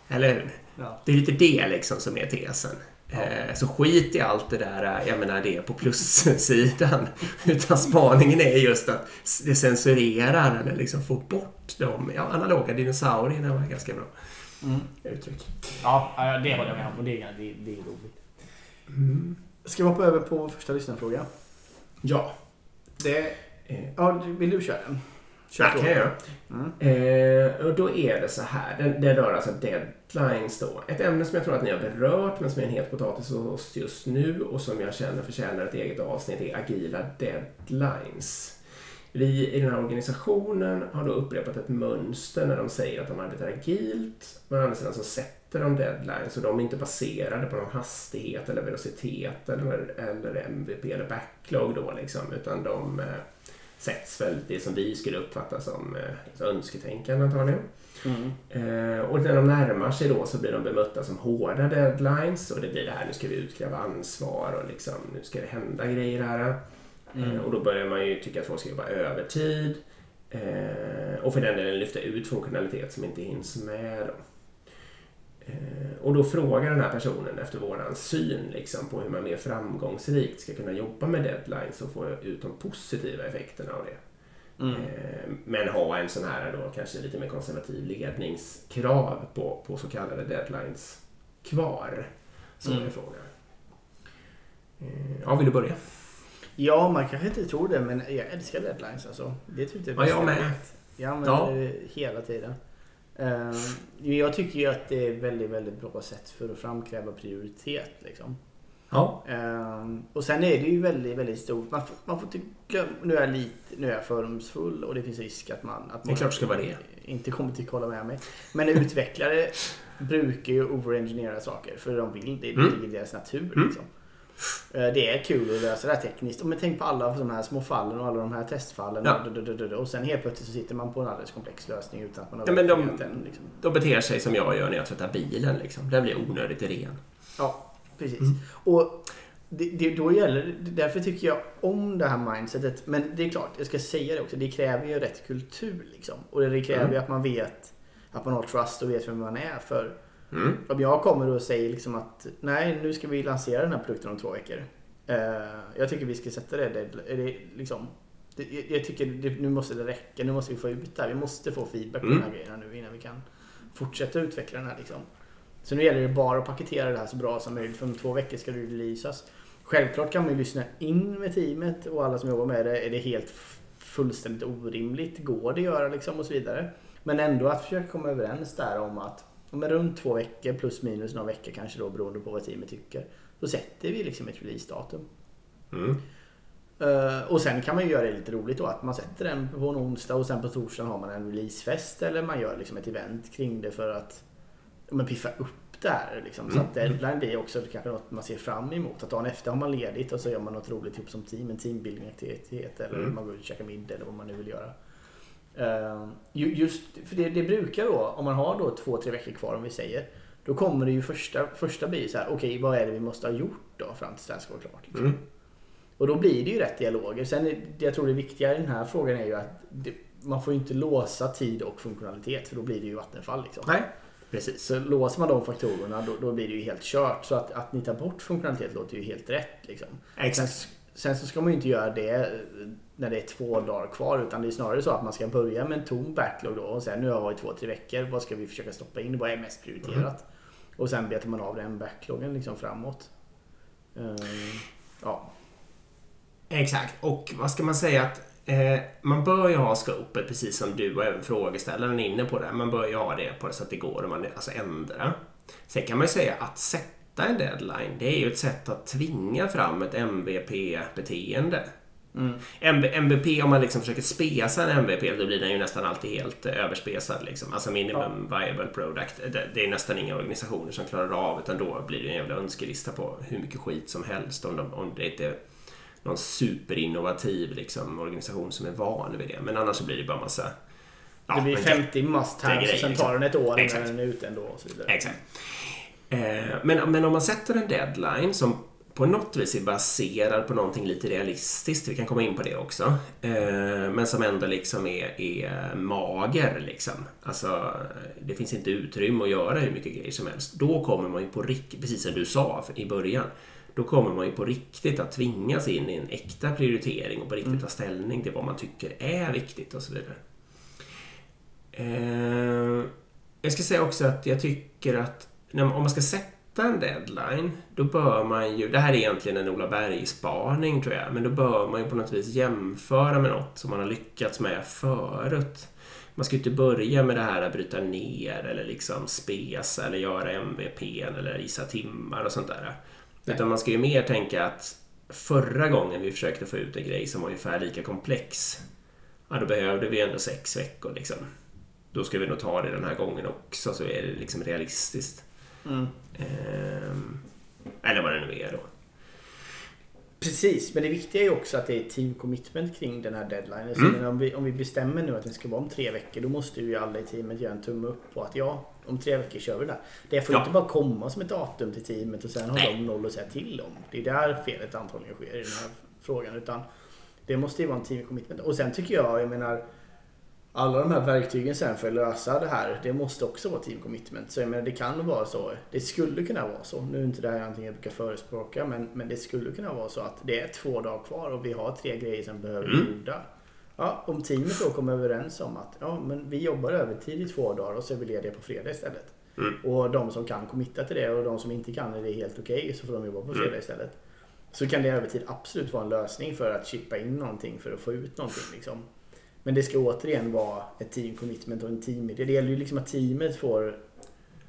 Eller hur?
Ja.
Det är lite det liksom som är tesen.
Ja.
Eh, Så skit i allt det där, jag menar det på plussidan. [laughs] Utan spaningen är just att det censurerar eller liksom får bort de ja, analoga dinosaurierna var ganska bra
Mm.
uttryck.
Ja, det håller jag med om. Det, är- det, det är roligt.
Mm.
Ska vi hoppa över på första lyssnarfråga?
Ja,
Det,
eh,
ja, vill du köra den? Kör
kan jag göra.
Mm.
Eh, och då är det så här, det, det rör alltså deadlines då. Ett ämne som jag tror att ni har berört men som är en het potatis hos oss just nu och som jag känner förtjänar ett eget avsnitt är agila deadlines. Vi i den här organisationen har då upprepat ett mönster när de säger att de arbetar agilt. Men å andra sidan så sätter de deadlines och de är inte baserade på någon hastighet eller velocitet eller, eller MVP eller backlog då liksom utan de eh, sätts väl det som vi skulle uppfatta som eh, önsketänkande antagligen.
Mm.
Eh, och när de närmar sig då så blir de bemötta som hårda deadlines och det blir det här nu ska vi utkräva ansvar och liksom nu ska det hända grejer här.
Mm.
Eh, och då börjar man ju tycka att folk ska jobba övertid. Eh, och för den delen lyfta ut funktionalitet som inte hinns med. Då. Eh, och då frågar den här personen efter våran syn liksom, på hur man mer framgångsrikt ska kunna jobba med deadlines och få ut de positiva effekterna av det. Mm. Eh, men ha en sån här då kanske lite mer konservativ ledningskrav på, på så kallade deadlines kvar. Så mm. är frågan. Eh, ja, vill du börja?
Ja, man kanske inte tror det, men jag älskar deadlines alltså. Det är typ det
ja, jag med.
Jag använder ja. det hela tiden. Uh, jag tycker ju att det är ett väldigt, väldigt bra sätt för att framkräva prioritet. Liksom.
Ja.
Uh, och sen är det ju väldigt, väldigt stort. Man får, man får tycka, nu är jag lite, nu är jag fördomsfull och det finns risk att man, att man
det är klart ska vara det.
inte kommer tycka hålla med mig. Men utvecklare brukar ju overengineera saker för de vill det. Det mm. ligger i deras natur. Mm. Liksom. Eh, det är kul att lösa det här tekniskt. Men tänk på alla de här små fallen och alla de här testfallen. Ja. Och sen helt plötsligt så sitter man på en alldeles komplex lösning utan att man har
ja, men de, den. Liksom. De beter sig som jag gör när jag tvättar bilen. Liksom. Den blir onödigt ren.
Ja, precis. Mm. Och det, det, då gäller, därför tycker jag om det här mindsetet. Men det är klart, jag ska säga det också. Det kräver ju rätt kultur. Liksom. Och det kräver mm. ju att man vet att man har trust och vet vem man är. För Mm. Om jag kommer och säger liksom att nej, nu ska vi lansera den här produkten om två veckor. Uh, jag tycker vi ska sätta det, det, det liksom, det, jag tycker det, nu måste det räcka. Nu måste vi få ut det här. Vi måste få feedback på mm. de här grejerna nu innan vi kan fortsätta utveckla den här. Liksom. Så nu gäller det bara att paketera det här så bra som möjligt. För om två veckor ska det releasas. Självklart kan man ju lyssna in med teamet och alla som jobbar med det. Är det helt fullständigt orimligt? Går det att göra liksom och så vidare. Men ändå att försöka komma överens där om att om runt två veckor plus minus några veckor kanske då beroende på vad teamet tycker. Då sätter vi liksom ett releasedatum. Mm. Uh, och sen kan man ju göra det lite roligt då att man sätter den på en onsdag och sen på torsdagen har man en releasefest eller man gör liksom ett event kring det för att men, piffa upp det här. Liksom. Mm. Så att deadline blir också kanske något man ser fram emot. Att dagen efter har man ledigt och så gör man något roligt ihop som team. En teambuilding-aktivitet eller mm. man går ut och käkar middag eller vad man nu vill göra. Uh, just, för det, det, brukar då, om man har då två, tre veckor kvar om vi säger. Då kommer det ju första, första bli så här, okej okay, vad är det vi måste ha gjort då fram tills det här ska vara klart? Liksom. Mm. Och då blir det ju rätt dialoger. Sen, det jag tror det viktiga i den här frågan är ju att det, man får ju inte låsa tid och funktionalitet för då blir det ju vattenfall. Liksom.
Nej, precis.
Så låser man de faktorerna då, då, blir det ju helt kört. Så att, att ni tar bort funktionalitet låter ju helt rätt. Liksom.
Exakt.
Sen, så ska man ju inte göra det när det är två dagar kvar. Utan det är snarare så att man ska börja med en tom backlog då och sen nu har vi två, tre veckor. Vad ska vi försöka stoppa in? Vad är mest prioriterat? Mm. Och sen betar man av den backloggen liksom framåt. Uh, ja.
Exakt. Och vad ska man säga att eh, man bör ju ha scopet precis som du och även frågeställaren är inne på det. Man bör ju ha det på det så att det går att alltså ändra. Sen kan man ju säga att sätta en deadline, det är ju ett sätt att tvinga fram ett MVP-beteende. Mm. MVP, om man liksom försöker spesa en MVP, då blir den ju nästan alltid helt eh, överspesad. Liksom. Alltså minimum ja. viable product. Det, det, är nästan inga organisationer som klarar av, utan då blir det en jävla önskelista på hur mycket skit som helst. Om, de, om det inte är någon superinnovativ liksom, organisation som är van vid det. Men annars så blir det bara massa...
Ja, det blir 50 must haves och sen tar den ett år när den är ute ändå. Och så vidare.
Exakt. Eh, men, men om man sätter en deadline som på något vis är baserad på någonting lite realistiskt. Vi kan komma in på det också. Eh, men som ändå liksom är, är mager. Liksom. Alltså, det finns inte utrymme att göra hur mycket grejer som helst. Då kommer man ju på riktigt, precis som du sa i början, då kommer man ju på riktigt att tvingas in i en äkta prioritering och på riktigt mm. ta ställning till vad man tycker är viktigt och så vidare. Eh, jag ska säga också att jag tycker att om man ska sätta en deadline, då bör man ju, det här är egentligen en Ola Berg-spaning tror jag, men då bör man ju på något vis jämföra med något som man har lyckats med förut. Man ska ju inte börja med det här att bryta ner eller liksom spesa eller göra MVP eller gissa timmar och sånt där. Nej. Utan man ska ju mer tänka att förra gången vi försökte få ut en grej som var ungefär lika komplex, ja då behövde vi ändå sex veckor liksom. Då ska vi nog ta det den här gången också så är det liksom realistiskt. Mm. Ehm, eller vad det nu är då.
Precis, men det viktiga är ju också att det är team commitment kring den här deadlinen. Mm. om, vi, om vi bestämmer nu att den ska vara om tre veckor, då måste ju alla i teamet göra en tumme upp på att ja, om tre veckor kör vi det där. Det får ja. inte bara komma som ett datum till teamet och sen har de noll att säga till om. Det är där felet antagligen sker i den här frågan. Utan det måste ju vara en team commitment. Och sen tycker jag, jag menar, alla de här verktygen sen för att lösa det här, det måste också vara team commitment. Så jag menar, det kan vara så. Det skulle kunna vara så. Nu är inte det här någonting jag brukar förespråka, men, men det skulle kunna vara så att det är två dagar kvar och vi har tre grejer som behöver bli
Mm.
gjorda. Ja, om teamet då kommer överens om att ja, men vi jobbar övertid i två dagar och så är vi lediga på fredag istället.
Mm.
Och de som kan committa till det och de som inte kan är det helt okej så får de jobba på fredag
Mm.
istället. Så kan det övertid absolut vara en lösning för att chippa in någonting för att få ut någonting. Liksom. Men det ska återigen vara ett team commitment och en teamidé. Det gäller ju liksom att teamet får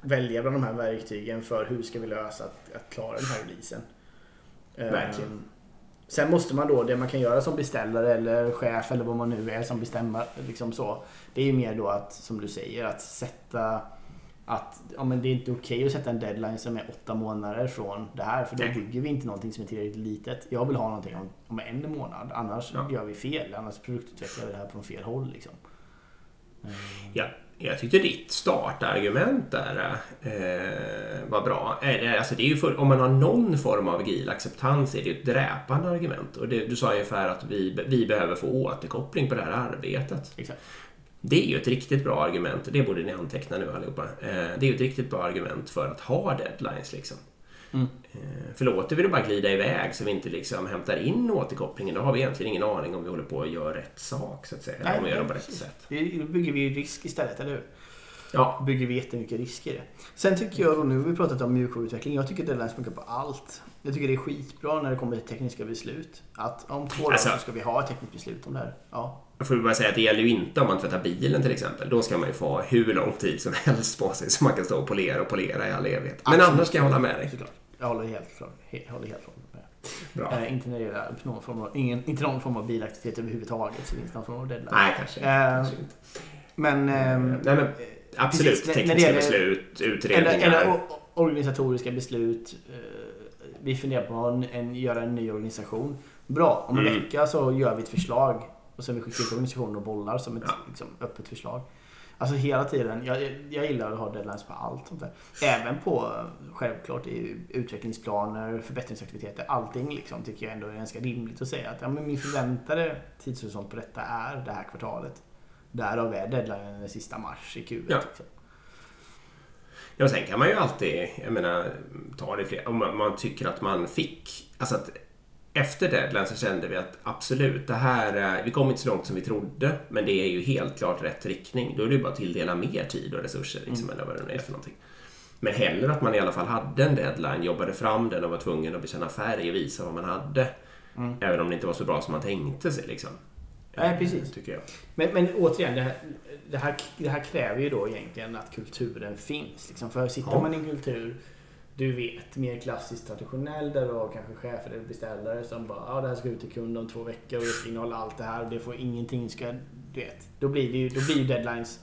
välja bland de här verktygen för hur ska vi lösa att, att klara den här releasen.
Verkligen.
Ehm, Sen måste man då, det man kan göra som beställare eller chef eller vad man nu är som bestämmer, liksom så. Det är ju mer då att, som du säger, att sätta att ja, men det är inte okej att sätta en deadline som är åtta månader från det här för då
Nej.
bygger vi inte någonting som är tillräckligt litet. Jag vill ha någonting om, om en månad annars
Ja.
gör vi fel. Annars produktutvecklar vi det här från fel håll. Liksom. Ehm,
Ja, jag tyckte ditt startargument där eh, var bra. Eh, Alltså det är ju för, om man har någon form av agil acceptans är det ju ett dräpande argument. Och det, du sa ungefär att vi, vi behöver få återkoppling på det här arbetet.
Exakt.
Det är ju ett riktigt bra argument och det borde ni anteckna nu allihopa. Eh, det är ju ett riktigt bra argument för att ha deadlines liksom.
Mm.
Eh, För låter vi det bara glida iväg så vi inte liksom hämtar in återkopplingen då har vi egentligen ingen aning om vi håller på att göra rätt sak så att säga. Eller om vi gör det på rätt sätt.
Då bygger vi risk istället, eller hur?
Ja,
bygger vi jättemycket risk i det. Sen tycker jag då, nu har vi pratat om mjukvaruutveckling, jag tycker deadlines funkar på allt. Jag tycker det är skitbra när det kommer till tekniska beslut. Att om två dagar
Alltså-
så ska vi ha ett tekniskt beslut om det här. Ja.
Jag får bara säga att det gäller ju inte om man tvättar bilen till exempel. Då ska man ju få ha hur lång tid som helst på sig så man kan stå och polera och polera i all evighet. Men
Absolut.
annars ska jag hålla med dig.
Såklart. Jag håller helt klart håller helt klart med.
Bra.
Eh, inte när det gäller någon form av, ingen, inte någon form av bilaktivitet överhuvudtaget. Så det finns någon form av deadline.
Nej, kanske inte.
Eh,
kanske inte.
Men... ehm,
Nej, men absolut.
precis, det
Tekniska
gäller-
beslut,
Eller,
utredningar.
eller o- organisatoriska beslut. Vi funderar på att en, en, göra en ny organisation. Bra, om en
Mm.
vecka så gör vi ett förslag. Och sen vi skickar ut organisationen och bollar som ett
Ja.
liksom, öppet förslag. Alltså hela tiden. Jag, jag- gillar att ha deadlines på allt sånt där. Även på, självklart, utvecklingsplaner, förbättringsaktiviteter. Allting liksom, tycker jag ändå är ganska rimligt att säga att ja, men min förväntade tidshorisont på detta är det här kvartalet. Därav är deadlinen den sista mars i Q1.
Ja.
Liksom.
Ja, sen kan man ju alltid, jag menar, ta det fler, om man, man tycker att man fick, alltså att efter deadline så kände vi att absolut, det här, är- vi kom inte så långt som vi trodde, men det är ju helt klart rätt riktning. Då är det ju bara att tilldela mer tid och resurser, liksom, eller vad det nu är för någonting. Men hellre att man i alla fall hade en deadline, jobbade fram den och var tvungen att bekänna färg och visa vad man hade.
Mm.
Även om det inte var så bra som man tänkte sig. Liksom.
Nej, precis.
Tycker jag.
Men, men återigen, det här, det, här, det här kräver ju då egentligen att kulturen finns. Liksom. För sitter
Ja.
man i en kultur, du vet, mer klassiskt traditionell där du har kanske chefer eller beställare som bara ja, det här ska ut till kund om två veckor och det ska innehålla allt det här och det får ingenting ska, du vet. Då blir det ju, då blir ju deadlines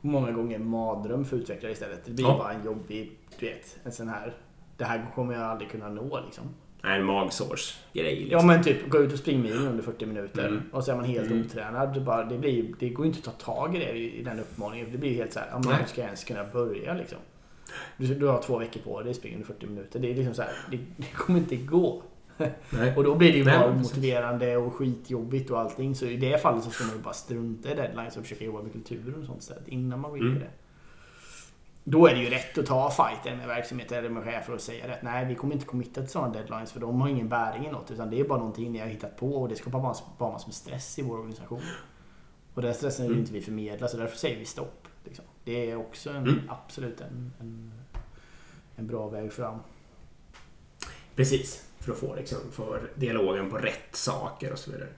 många gånger en mardröm för utvecklare istället. Det blir
Ja.
bara en jobbig, du vet, en sån här det här kommer jag aldrig kunna nå liksom.
En magsårsgrej. Liksom.
Ja men typ gå ut och springmilen under 40 minuter
Mm.
och så är man helt
Mm.
otränad. Det, bara, det, blir, det går ju inte att ta tag i det i, den uppmaningen. Det blir helt så här, ja, men hur ska jag ens kunna börja liksom? Du, du har två veckor på dig, springa under 40 minuter. Det är liksom så här, det, det kommer inte gå.
Nej.
Och då blir det ju
Nej,
bara motiverande och skitjobbigt och allting. Så i det fallet så ska man ju bara strunta i deadlines och försöka jobba med kulturen och sånt istället innan man går in
Mm.
i det. Då är det ju rätt att ta fighten med verksamheten eller med chefer och säga att nej, vi kommer inte committa till sådana deadlines för de har ingen bäring i något. Utan det är bara någonting ni har hittat på och det skapar bara, bara massor med stress i vår organisation. Och den stressen vill
Mm.
inte vi förmedla så därför säger vi stopp. Liksom. Det är också en,
Mm.
absolut en, en, en bra väg fram.
Precis, för att få liksom, för dialogen på rätt saker och så vidare.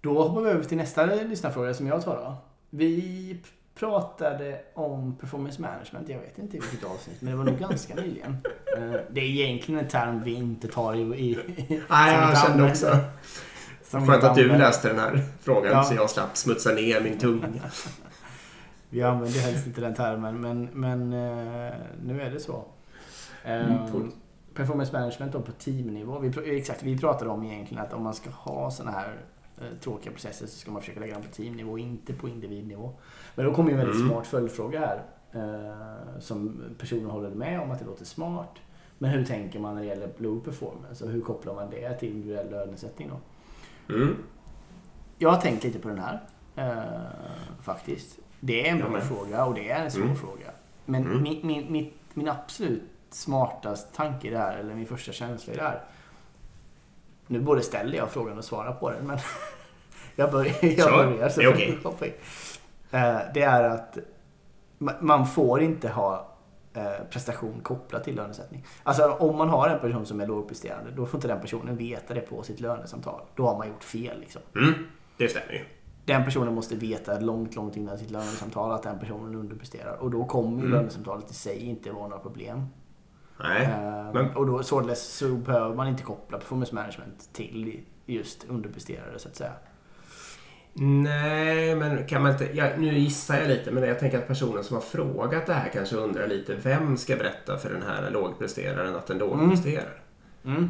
Då hoppar vi över till nästa lyssnarfråga som jag tar då. Vi pratade om performance management, jag vet inte i vilket avsnitt, men det var nog ganska nyligen. Eh, Det är egentligen en term vi inte tar i... i
Nej, jag kände också.
som
Skönt att du läste den här frågan
Ja.
så jag slapp smutsa ner min tunga. [laughs]
Vi använder helst inte den termen, men, men eh, nu är det så.
Mm, coolt.
performance management då på teamnivå. Vi, exakt, vi pratade om egentligen att om man ska ha såna här tråkiga processer så ska man försöka lägga dem på teamnivå, inte på individnivå. Men då kommer en väldigt
Mm.
smart följdfråga här. Eh, som personen håller med om att det låter smart. Men hur tänker man när det gäller low performance och hur kopplar man det till individuell lönesättning då?
Mm.
Jag har tänkt lite på den här. Eh, faktiskt. Det är en bra fråga och det är en svår
Mm.
fråga. Men
Mm.
min, min, min, min absolut smartaste tanke här, eller min första känsla i det här. Nu både ställer jag frågan och svarar på den, men [laughs] jag börjar. Jag börjar så
Det är okej.
in. Eh, Det är att ma- man får inte ha eh, prestation kopplat till lönesättning. Alltså om man har en person som är lågpresterande, då får inte den personen veta det på sitt lönesamtal. Då har man gjort fel liksom.
Mm, det stämmer ju.
Den personen måste veta långt, långt innan sitt lönesamtal att den personen underpresterar. Och då kommer
Mm.
lönesamtalet i sig inte vara några problem.
Nej.
Eh,
men-
Och då således så behöver man inte koppla performance management till just underpresterare så att säga.
Nej, men kan man inte... Ja, nu gissar jag lite, men jag tänker att personen som har frågat det här kanske undrar lite vem ska berätta för den här lågpresteraren att den lågpresterar?
Mm.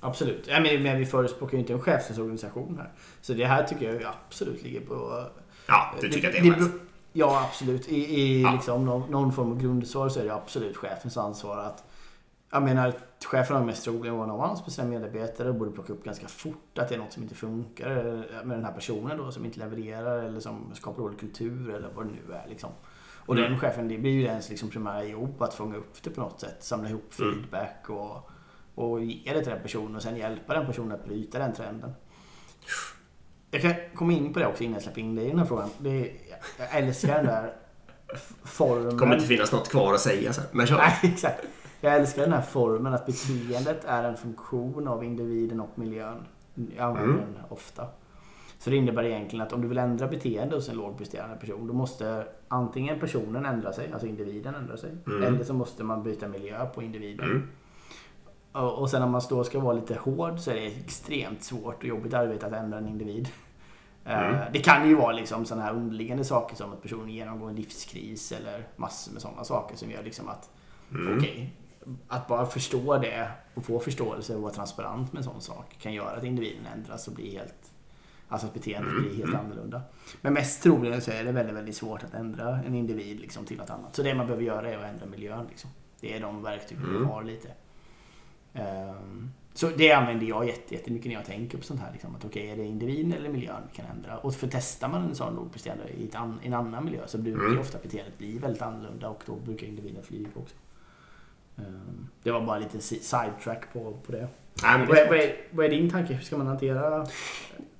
Absolut. Ja, men, men vi förespråkar ju inte en chefsorganisation här. Så det här tycker jag absolut ligger på...
Ja, du tycker att det är chef?
Ja, absolut. I, i
Ja.
Liksom någon, någon form av grundsvar så är det absolut chefens ansvar att... Jag menar, chefen har mest troligen one-on-ones med sina medarbetare och borde plocka upp ganska fort att det är något som inte funkar med den här personen då som inte levererar eller som skapar dålig kultur eller vad det nu är. Liksom. Och
Mm.
den chefen, det blir ju ens liksom primära jobb att fånga upp det på något sätt. Samla ihop
Mm.
feedback och, och ge det till den personen och sen hjälpa den personen att bryta den trenden. Jag kan komma in på det också innan jag släpper in dig i den här frågan. Det är, jag älskar den där formen.
Det kommer inte finnas något kvar att säga sen. Men kör.
Nej, exakt. Jag älskar den här formen att beteendet är en funktion av individen och miljön. Jag använder
Mm.
den ofta. Så det innebär egentligen att om du vill ändra beteende hos en lågpresterande person då måste antingen personen ändra sig, alltså individen ändra sig.
Mm.
Eller så måste man byta miljö på individen.
Mm.
Och sen om man då ska vara lite hård så är det extremt svårt och jobbigt arbete att ändra en individ. Eh,
Mm.
Det kan ju vara liksom sådana här underliggande saker som att personen genomgår en livskris eller massor med sådana saker som gör liksom att
Mm.
okej, att bara förstå det och få förståelse och vara transparent med en sån sak kan göra att individen ändras och blir helt Alltså att beteendet
Mm.
blir helt annorlunda. Men mest troligen så är det väldigt, väldigt svårt att ändra en individ liksom till något annat. Så det man behöver göra är att ändra miljön. Liksom. Det är de verktyg vi
Mm.
har lite. Ehm, så det använder jag jätte- jättemycket när jag tänker på sånt här. Liksom, att okej, är det individen eller miljön vi kan ändra? Och för testar man en sån lågpresterande i an, en annan miljö så brukar
Mm.
ofta beteendet bli väldigt annorlunda och då brukar individen flyga också. Ehm, det var bara si- sidetrack på, på det.
Nej, men
Vad är, vad, är, vad är din tanke? Hur ska man hantera...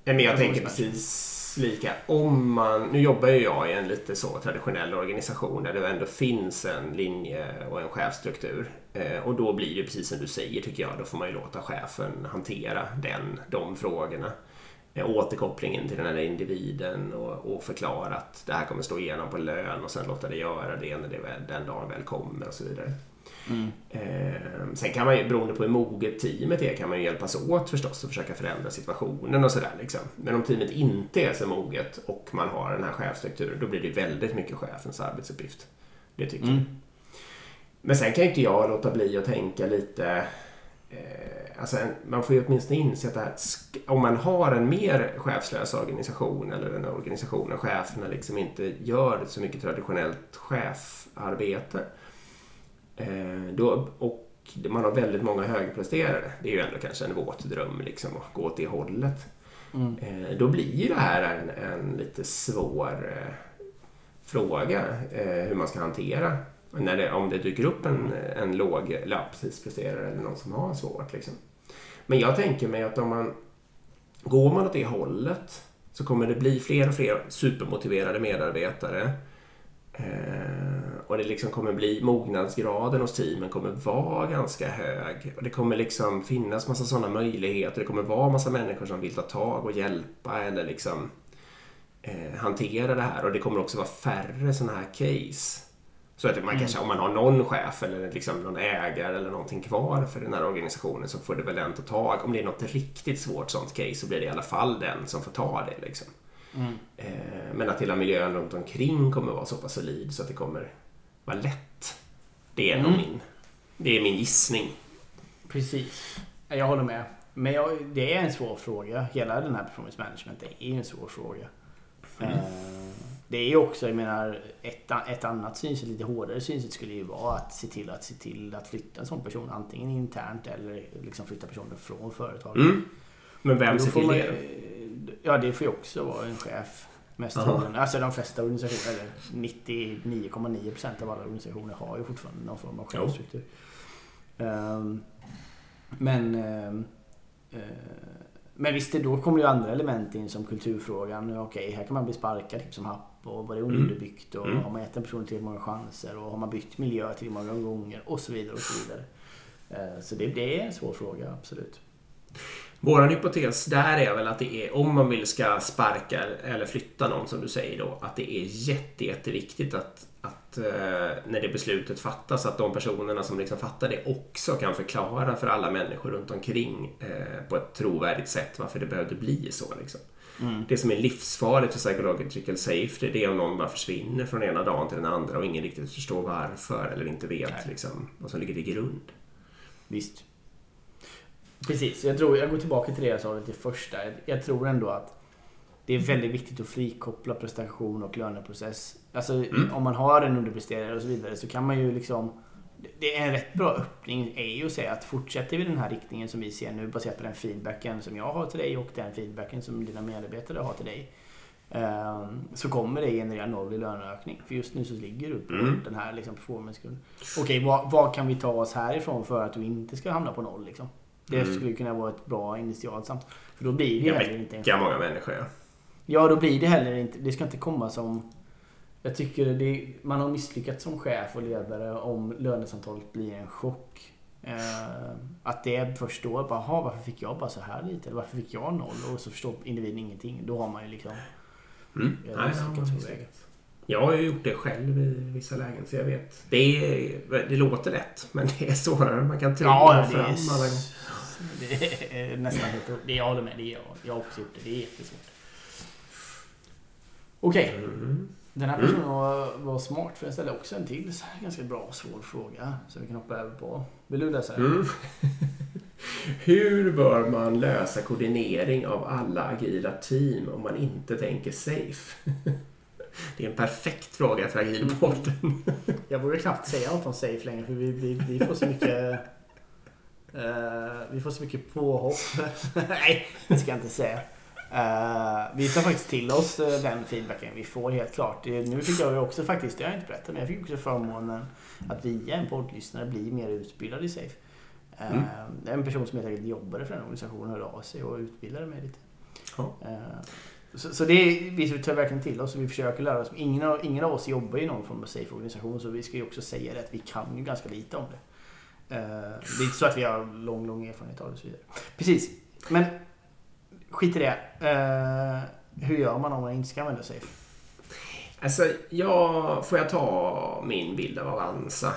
Nej, men jag
Jag
tänker precis lika. Om man, nu jobbar ju jag i en lite så traditionell organisation där det ändå finns en linje och en chefstruktur. Eh, och då blir det precis som du säger tycker jag. Då får man ju låta chefen hantera den, de frågorna. Eh, återkopplingen till den här individen och, och förklara att det här kommer slå igenom på lön och sen låta det göra det när det väl, den dagen väl kommer och så vidare. Eh, sen kan man ju, beroende på hur moget teamet är, kan man ju hjälpas åt förstås och försöka förändra situationen och sådär. Liksom. Men om teamet inte är så moget och man har den här chefstrukturen, då blir det väldigt mycket chefens arbetsuppgift. Det tycker jag.
Mm.
Men sen kan ju inte jag låta bli att tänka lite... Eh, alltså man får ju åtminstone inse att här, om man har en mer chefslös organisation eller en organisation där cheferna liksom inte gör så mycket traditionellt chefarbete då, och man har väldigt många högpresterare, det är ju ändå kanske en våt dröm liksom att gå åt det hållet.
Mm.
Eh, då blir ju det här en, en lite svår eh, fråga eh, hur man ska hantera när det, om det dyker upp en, en låg eller ja, precis presterare eller någon som har svårt. Liksom. Men jag tänker mig att om man går man åt det hållet så kommer det bli fler och fler supermotiverade medarbetare. Eh, och det liksom kommer bli mognadsgraden hos teamen kommer vara ganska hög. Och det kommer liksom finnas massa sådana möjligheter. Det kommer vara massa människor som vill ta tag och hjälpa eller liksom eh, hantera det här. Och det kommer också vara färre sådana här case. Så att man kanske, om man har någon chef eller liksom någon ägare eller någonting kvar för den här organisationen så får det väl den ta tag. Om det är något riktigt svårt sånt case så blir det i alla fall den som får ta det. Liksom.
Mm.
Eh, men att hela miljön runt omkring kommer vara så pass solid så att det kommer vara lätt. Det är nog
Mm.
min, det är min gissning.
Precis. Jag håller med. Men jag, det är en svår fråga. Hela den här performance management är en svår fråga.
Mm.
Eh, Det är ju också, jag menar, ett, ett annat synsätt, lite hårdare synsätt skulle ju vara att se till att se till att flytta en sån person antingen internt eller liksom flytta personen från företaget.
Mm. Men vem ser till det?
Ja, det får ju också vara en chef. Mest troligen. Alltså de flesta organisationer, eller 99,9% av alla organisationer har ju fortfarande någon form av chefsstruktur. Ehm, men ehm, eh, men visst, då kommer ju andra element in som kulturfrågan. Okej, här kan man bli sparkad typ som happ och var det
Mm.
underbyggt och
Mm.
har man gett en person tillräckligt många chanser och har man bytt miljö tillräckligt många gånger och så vidare och så vidare. Eh, Så det, det är en svår fråga, absolut.
Vår hypotes där är väl att det är, om man vill ska sparka eller flytta någon som du säger då, att det är jätte, jätteviktigt att, att eh, när det beslutet fattas att de personerna som liksom fattar det också kan förklara för alla människor runt omkring eh, på ett trovärdigt sätt varför det behövde bli så. Liksom.
Mm.
Det som är livsfarligt för psychological safety det är om någon bara försvinner från ena dagen till den andra och ingen riktigt förstår varför eller inte vet liksom, vad som ligger till grund.
Visst. Precis, jag, tror, jag går tillbaka till det jag sa lite första. Jag, tror ändå att det är väldigt viktigt att frikoppla prestation och löneprocess. Alltså
Mm.
om man har en underpresterare och så vidare så kan man ju liksom... Det är en rätt bra öppning är ju att säga att fortsätter vi den här riktningen som vi ser nu baserat på den feedbacken som jag har till dig och den feedbacken som dina medarbetare har till dig. ehm, Så kommer det generera noll i löneökning. För just nu så ligger du på
Mm.
den här liksom performance Okej, vad, vad kan vi ta oss härifrån för att du inte ska hamna på noll? Liksom? Det
Mm.
skulle kunna vara ett bra initialt samt. För då blir det
Jag
heller inte...
Vilka många människor ja.
Ja, då blir det heller inte... Det ska inte komma som... Jag tycker det, man har misslyckats som chef och ledare om lönesamtalet blir en chock. Eh, att det först då, bara, "Jaha, varför fick jag bara så här lite? Eller varför fick jag noll? Och så förstår individen ingenting. Då har man ju liksom...
Mm. Nej, ja. Jag har ju gjort det själv i vissa lägen så jag vet. Det, är, det låter lätt men det är svårare än man kan tro.
Ja, det
fram
är,
alla gånger.
Det är [laughs] nästan helt... Det jag håller med. Det är jag. Jag har också gjort det. Det är jättesvårt. Okej.
Mm.
Den här personen var, var smart för den ställde också en till ganska bra och svår fråga som vi kan hoppa över på. Vill du läsa den?
Mm. [laughs] Hur bör man lösa koordinering av alla agila team om man inte tänker safe? [laughs] Det är en perfekt fråga för agilpodden.
Jag vågar knappt säga något om safe längre för vi, vi, vi får så mycket... eh, vi får så mycket påhopp. [laughs] Nej, det ska jag inte säga. Eh, vi tar faktiskt till oss eh, den feedbacken vi får helt klart. Nu fick jag ju också faktiskt, det har jag inte berättat, men jag fick också förmånen att via en poddlyssnare bli mer utbildad i safe. Eh,
Mm.
En person som helt enkelt jobbade för den organisationen hörde av sig och utbildade mig lite.
Ja.
Så, så det är, vi tar verkligen till oss och vi försöker lära oss. Ingen av, ingen av oss jobbar i någon form av safe organisation så vi ska ju också säga det att vi kan ju ganska lite om det. Eh, Det är inte så att vi har lång, lång erfarenhet av det och så vidare. Precis. Men skit i det. Eh, Hur gör man om man inte ska använda safe?
Alltså, jag, får jag ta min bild av Avanza?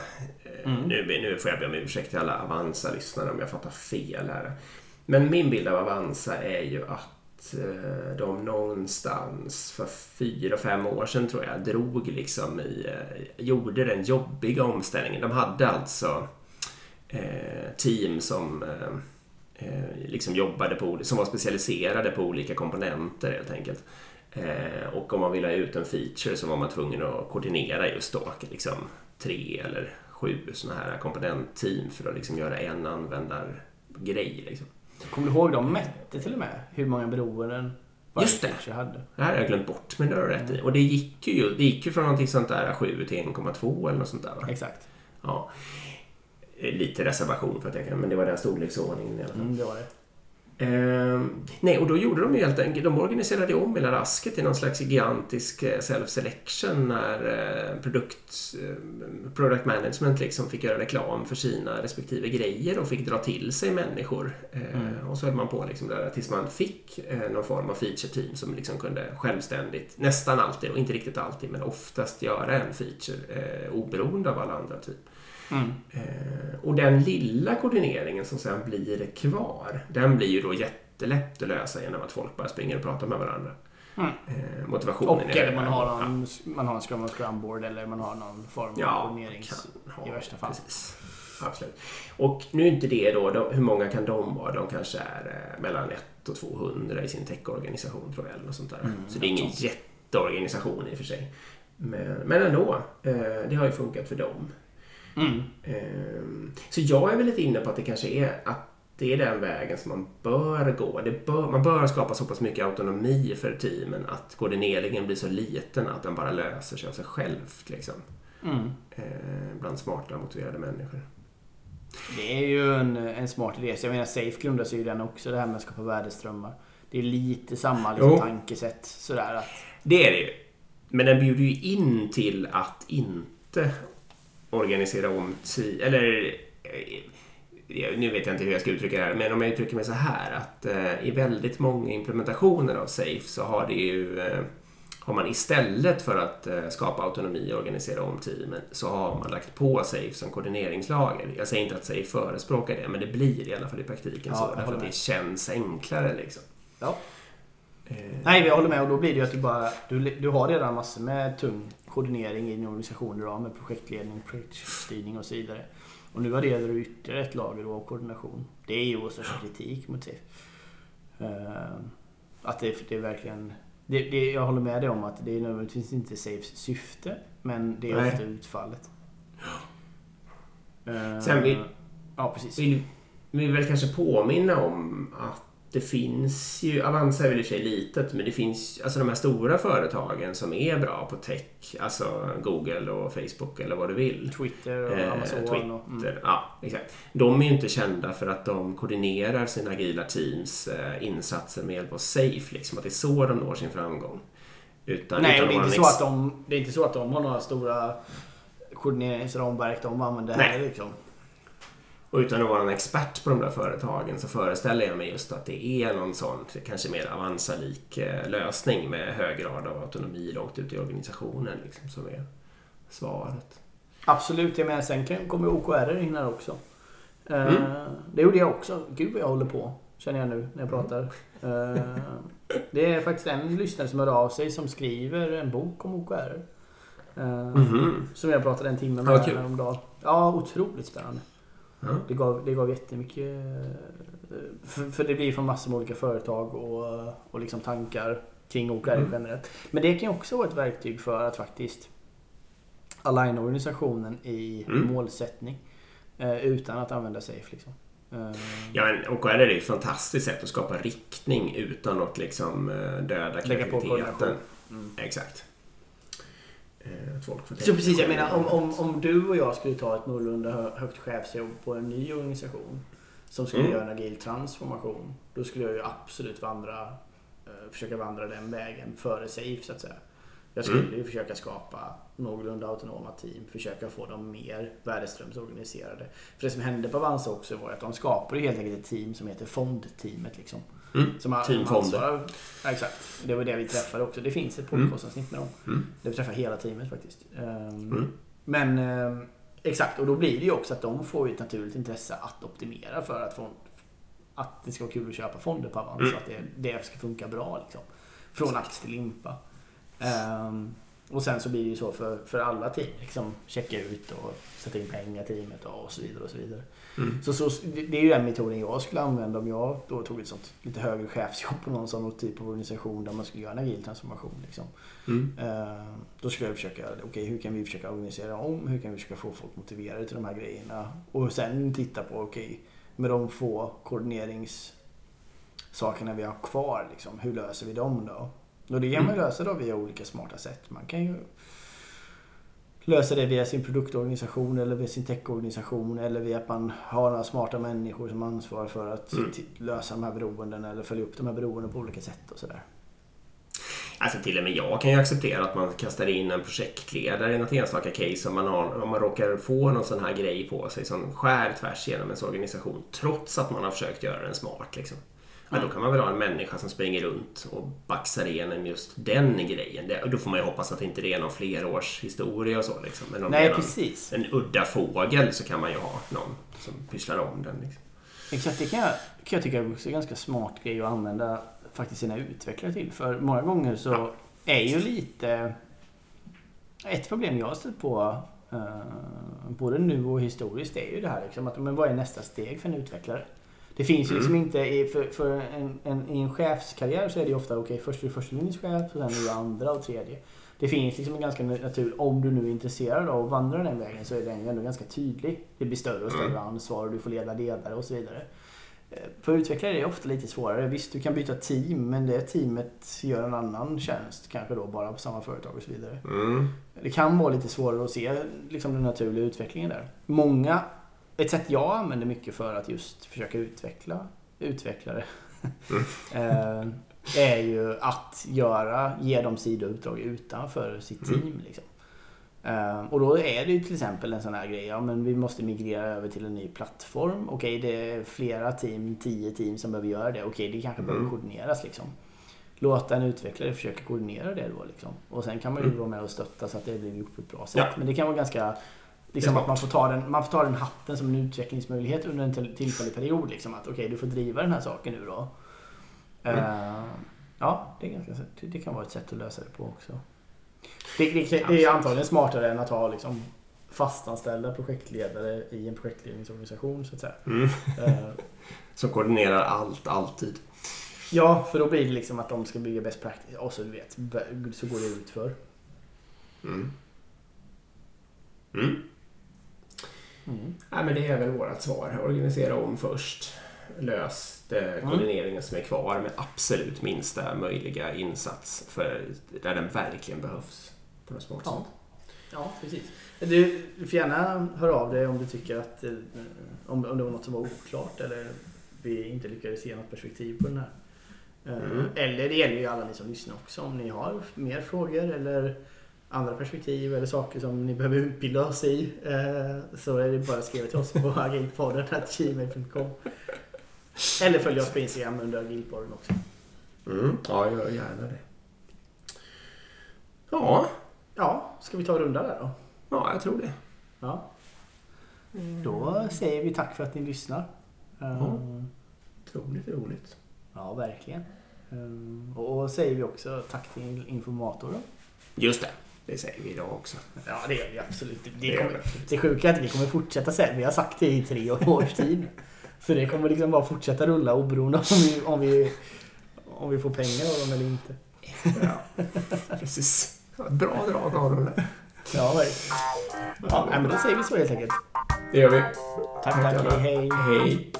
Eh,
Mm.
Nu, nu får jag be om ursäkt till alla Avanza-lyssnare om jag fattar fel här. Men min bild av Avanza är ju att de någonstans för fyra, fem år sedan tror jag drog liksom i, gjorde den jobbiga omställningen. De hade alltså team som eh, eh, liksom jobbade på, som var specialiserade på olika komponenter helt enkelt. Eh, och om man ville ha ut en feature så var man tvungen att koordinera just då liksom tre eller sju sådana här komponentteam för att liksom göra en användargrej. Liksom.
Kommer du ihåg de mätte till och med hur många beroenden varje
Just det.
hade?
Det här har jag glömt bort, men det har du rätt i. Och det gick ju, det gick ju från någonting sånt där 7 till 1,2 eller något sånt där va?
Exakt.
Ja. Lite reservation för att jag kan, men det var den storleksordningen i alla fall.
Mm, det var det.
Ehm, nej, och då gjorde de ju helt enkelt, de organiserade om hela rasket i någon slags gigantisk eh, self-selection när eh, produkt, eh, product management liksom fick göra reklam för sina respektive grejer och fick dra till sig människor. Eh,
Mm.
Och så höll man på liksom där tills man fick eh, någon form av feature team som liksom kunde självständigt, nästan alltid och inte riktigt alltid, men oftast göra en feature eh, oberoende av alla andra typ.
Mm.
Eh, och den lilla koordineringen som sen blir kvar, den blir ju då jättelätt att lösa genom att folk bara springer och pratar med varandra.
Mm.
Eh, motivationen
Och
är-
eller man har någon, man har en Scrum och Scrum board eller man har någon form av
Ja,
koordinerings... i värsta fall.
Precis. Absolut. Och nu är inte det då, de, hur många kan de vara? De kanske är eh, mellan 1 och 200 i sin techorganisation tror jag. Eller något sånt där.
Mm,
så det är ingen
sånt.
jätteorganisation i och för sig. Men, men ändå, eh, det har ju funkat för dem.
Mm.
Ehm, Så jag är väl lite inne på att det kanske är att det är den vägen som man bör gå. Bör, man bör skapa så pass mycket autonomi för teamen att koordineringen blir så liten att den bara löser sig av sig själv. Liksom.
Mm.
Eh, bland smarta, motiverade människor.
Det är ju en, en smart idé. Så jag menar, Safe grundar sig ju den också, det här med att skapa värdeströmmar. Det är lite samma liksom,
Jo.
tankesätt. Sådär att,
Det är det ju. Men den bjuder ju in till att inte organisera om. Eller eh, nu vet jag inte hur jag ska uttrycka det här, men om jag uttrycker mig så här att eh, i väldigt många implementationer av Safe så har det ju eh, har man istället för att eh, skapa autonomi och organisera om teamen så har man lagt på Safe som koordineringslager. Jag säger inte att Safe förespråkar det, men det blir i alla fall i praktiken
Ja,
så. Därför att det känns enklare liksom.
ja.
Eh,
Nej, jag håller med. Och då blir det ju att du bara... Du, du har redan massor med tung koordinering i din organisation idag med projektledning, projektstyrning och så vidare. Och nu adderar du ytterligare ett lager av koordination. Det är ju vår största kritik mot Safe. Eh, att det, det är verkligen... Det, det, jag håller med dig om att det är nödvändigtvis inte Safes syfte, men det är
Nej.
ofta utfallet.
Sen vill-
Ja, precis.
vill, vill väl kanske påminna om att det finns ju, Avanza är väl i och för sig litet, men det finns alltså de här stora företagen som är bra på tech, alltså Google och Facebook eller vad du vill.
Twitter och
Eh,
Amazon
Twitter,
och... Mm.
ja exakt. De är ju inte kända för att de koordinerar sina agila teams eh, insatser med hjälp av Safe, liksom att det är så de når sin framgång. Utan,
Nej,
utan
det är, inte så att de, det är inte så att de har några stora koordineringsramverk de använder
Nej.
här liksom.
Och utan att vara en expert på de där företagen så föreställer jag mig just att det är någon sån kanske mer Avanza-lik eh, lösning med hög grad av autonomi långt ut i organisationen liksom, som är svaret.
Absolut, jag menar sen kommer OKR in här också. Eh,
Mm.
Det gjorde jag också. Gud vad jag håller på, känner jag nu när jag pratar. Eh, det är faktiskt en lyssnare som hör av sig som skriver en bok om OKR.
Mhm.
Som jag pratade en timme med
kul.
häromdagen. Ja, otroligt spännande. Det gav, det gav jättemycket. eh, För, för det blir från massor med olika företag och, och liksom tankar kring OKR
Mm.
generellt. Men det kan ju också vara ett verktyg för att faktiskt aligna organisationen i
Mm.
målsättning. eh, Utan att använda Safe liksom. Eh,
Ja, men OKR är ett fantastiskt sätt att skapa riktning utan att liksom döda
Lägga på
kreativiteten.
Mm.
Exakt. Eh, Att folk får
Så precis, jag menar om, om, om du och jag skulle ta ett någorlunda hö- högt chefsjobb på en ny organisation som skulle
Mm.
göra en agil transformation. Då skulle jag ju absolut vandra, eh, försöka vandra den vägen före Safe så att säga. Jag skulle
Mm.
ju försöka skapa någorlunda autonoma team, försöka få dem mer värdeströmsorganiserade. För det som hände på Avanza också var att de skapade helt enkelt ett team som heter Fondteamet. Liksom.
Mm.
Som har-
Team Fonder.
ansvarar- Ja, exakt. Det var det vi träffade också. Det finns ett
Mm.
podcastavsnitt med dem.
Mm.
Där vi träffar hela teamet faktiskt. Ehm,
Mm.
Men ehm, exakt, och då blir det ju också att de får ett naturligt intresse att optimera för att få att det ska vara kul att köpa fonder på Avanza.
Mm.
Att det, det ska funka bra liksom. Från ax till limpa. Ehm, och sen så blir det ju så för, för alla team. Liksom, checka ut och sätta in pengar i teamet och så vidare. och så vidare.
Mm.
Så, så, det är ju den metoden jag skulle använda om jag då tog ett sånt lite högre chefsjobb på någon sån typ av organisation där man skulle göra en agil transformation. Liksom.
Mm.
Eh, Då skulle jag försöka, okej hur kan vi försöka organisera om? Hur kan vi försöka få folk motiverade till de här grejerna? Och sen titta på, okej, med de få koordineringssakerna vi har kvar, liksom, hur löser vi dem då? Och det kan man
Mm.
lösa då via olika smarta sätt. Man kan ju lösa det via sin produktorganisation eller via sin techorganisation eller via att man har några smarta människor som ansvarar för att
Mm.
lösa de här beroenden eller följa upp de här beroendena på olika sätt och sådär.
Alltså till och med jag kan ju acceptera att man kastar in en projektledare i något enstaka case om man, har, om man råkar få någon sån här grej på sig som skär tvärs genom ens organisation trots att man har försökt göra den smart. Liksom. Ja, då kan man väl ha en människa som springer runt och baxar igenom just den grejen. Det, då får man ju hoppas att inte det är någon flerårs historia och så. Liksom. Men om det
Nej,
är någon,
precis.
en udda fågel så kan man ju ha någon som pysslar om den. Liksom.
Exakt, det kan jag, kan jag tycka är också en ganska smart grej att använda faktiskt sina utvecklare till. För många gånger så är ju lite... Ett problem jag har stött på eh, både nu och historiskt är ju det här liksom att men vad är nästa steg för en utvecklare? Det finns ju liksom inte i, för, för en, en, i en chefskarriär så är det ju ofta okej först är du första linjens chef och sen är du andra och tredje. Det finns liksom en ganska natur, om du nu är intresserad av att vandra den vägen så är den ju ändå ganska tydlig. Det blir större och större
Mm.
ansvar och du får leda ledare och så vidare. För utvecklare är det ofta lite svårare. Visst, du kan byta team, men det teamet gör en annan tjänst. Kanske då bara på samma företag och så vidare.
Mm.
Det kan vara lite svårare att se liksom, den naturliga utvecklingen där. Många, ett sätt jag använder mycket för att just försöka utveckla utvecklare [laughs] eh, är ju att göra, ge dem sidouppdrag utanför sitt
Mm.
team. Liksom. Eh, och då är det ju till exempel en sån här grej, ja men vi måste migrera över till en ny plattform. Okej, det är flera team, tio team som behöver göra det. Okej, det kanske behöver
Mm.
koordineras liksom. Låta en utvecklare försöka koordinera det då liksom. Och sen kan man ju
Mm.
vara med och stötta så att det blir gjort på ett bra sätt.
Ja.
Men det kan vara ganska Liksom att man får, ta den, man får ta den hatten som en utvecklingsmöjlighet under en till- tillfällig period. Liksom att okej, du får driva den här saken nu då.
Mm.
Eh, ja, det, är ganska, det, kan vara ett sätt att lösa det på också. Det, det, det är antagligen smartare än att ha liksom, fastanställda projektledare i en projektledningsorganisation så att säga.
Mm.
Eh, [laughs]
Som koordinerar allt, alltid.
ja, för då blir det liksom att de ska bygga best practice och så du vet, så går det ut för.
Mm. Mm.
Mm.
Nej, men det är väl vårt svar. Organisera om först. Lös det koordineringen som är kvar med absolut minsta möjliga insats för där den verkligen behövs. På något smart
Ja.
sätt.
Ja, precis. Du, du får gärna höra av dig om du tycker att eh, om, om det var något som var oklart eller vi inte lyckades se något perspektiv på den här. Eh,
Mm.
Eller det gäller ju alla ni som lyssnar också. Om ni har mer frågor eller andra perspektiv eller saker som ni behöver utbilda oss i eh, så är det bara att skriva till oss på [laughs] agilpodden.gmail.com Eller följ oss på Instagram under agilpodden också.
Mm. Ja, gör gärna det. Ja,
Ja, ska vi ta en runda där då?
ja, jag tror det.
Ja. Då säger vi tack för att ni lyssnar. Eh,
Ja. Otroligt roligt.
Ja, verkligen. Eh, Och säger vi också tack till informator då.
Just det. Det säger vi idag också.
Ja, det gör vi absolut. Det,
Det
kommer, det sjuka är att vi kommer fortsätta säga Vi har sagt det i tre [laughs] års tid. Så det kommer liksom bara fortsätta rulla oberoende om vi, om vi, om vi får pengar av dem eller inte.
Ja, precis. Bra drag av dem.
Ja, verkligen. Ja, men då säger vi så helt enkelt.
Det gör vi.
Tack, tack.
Tack.
Hej, hej.
Hej.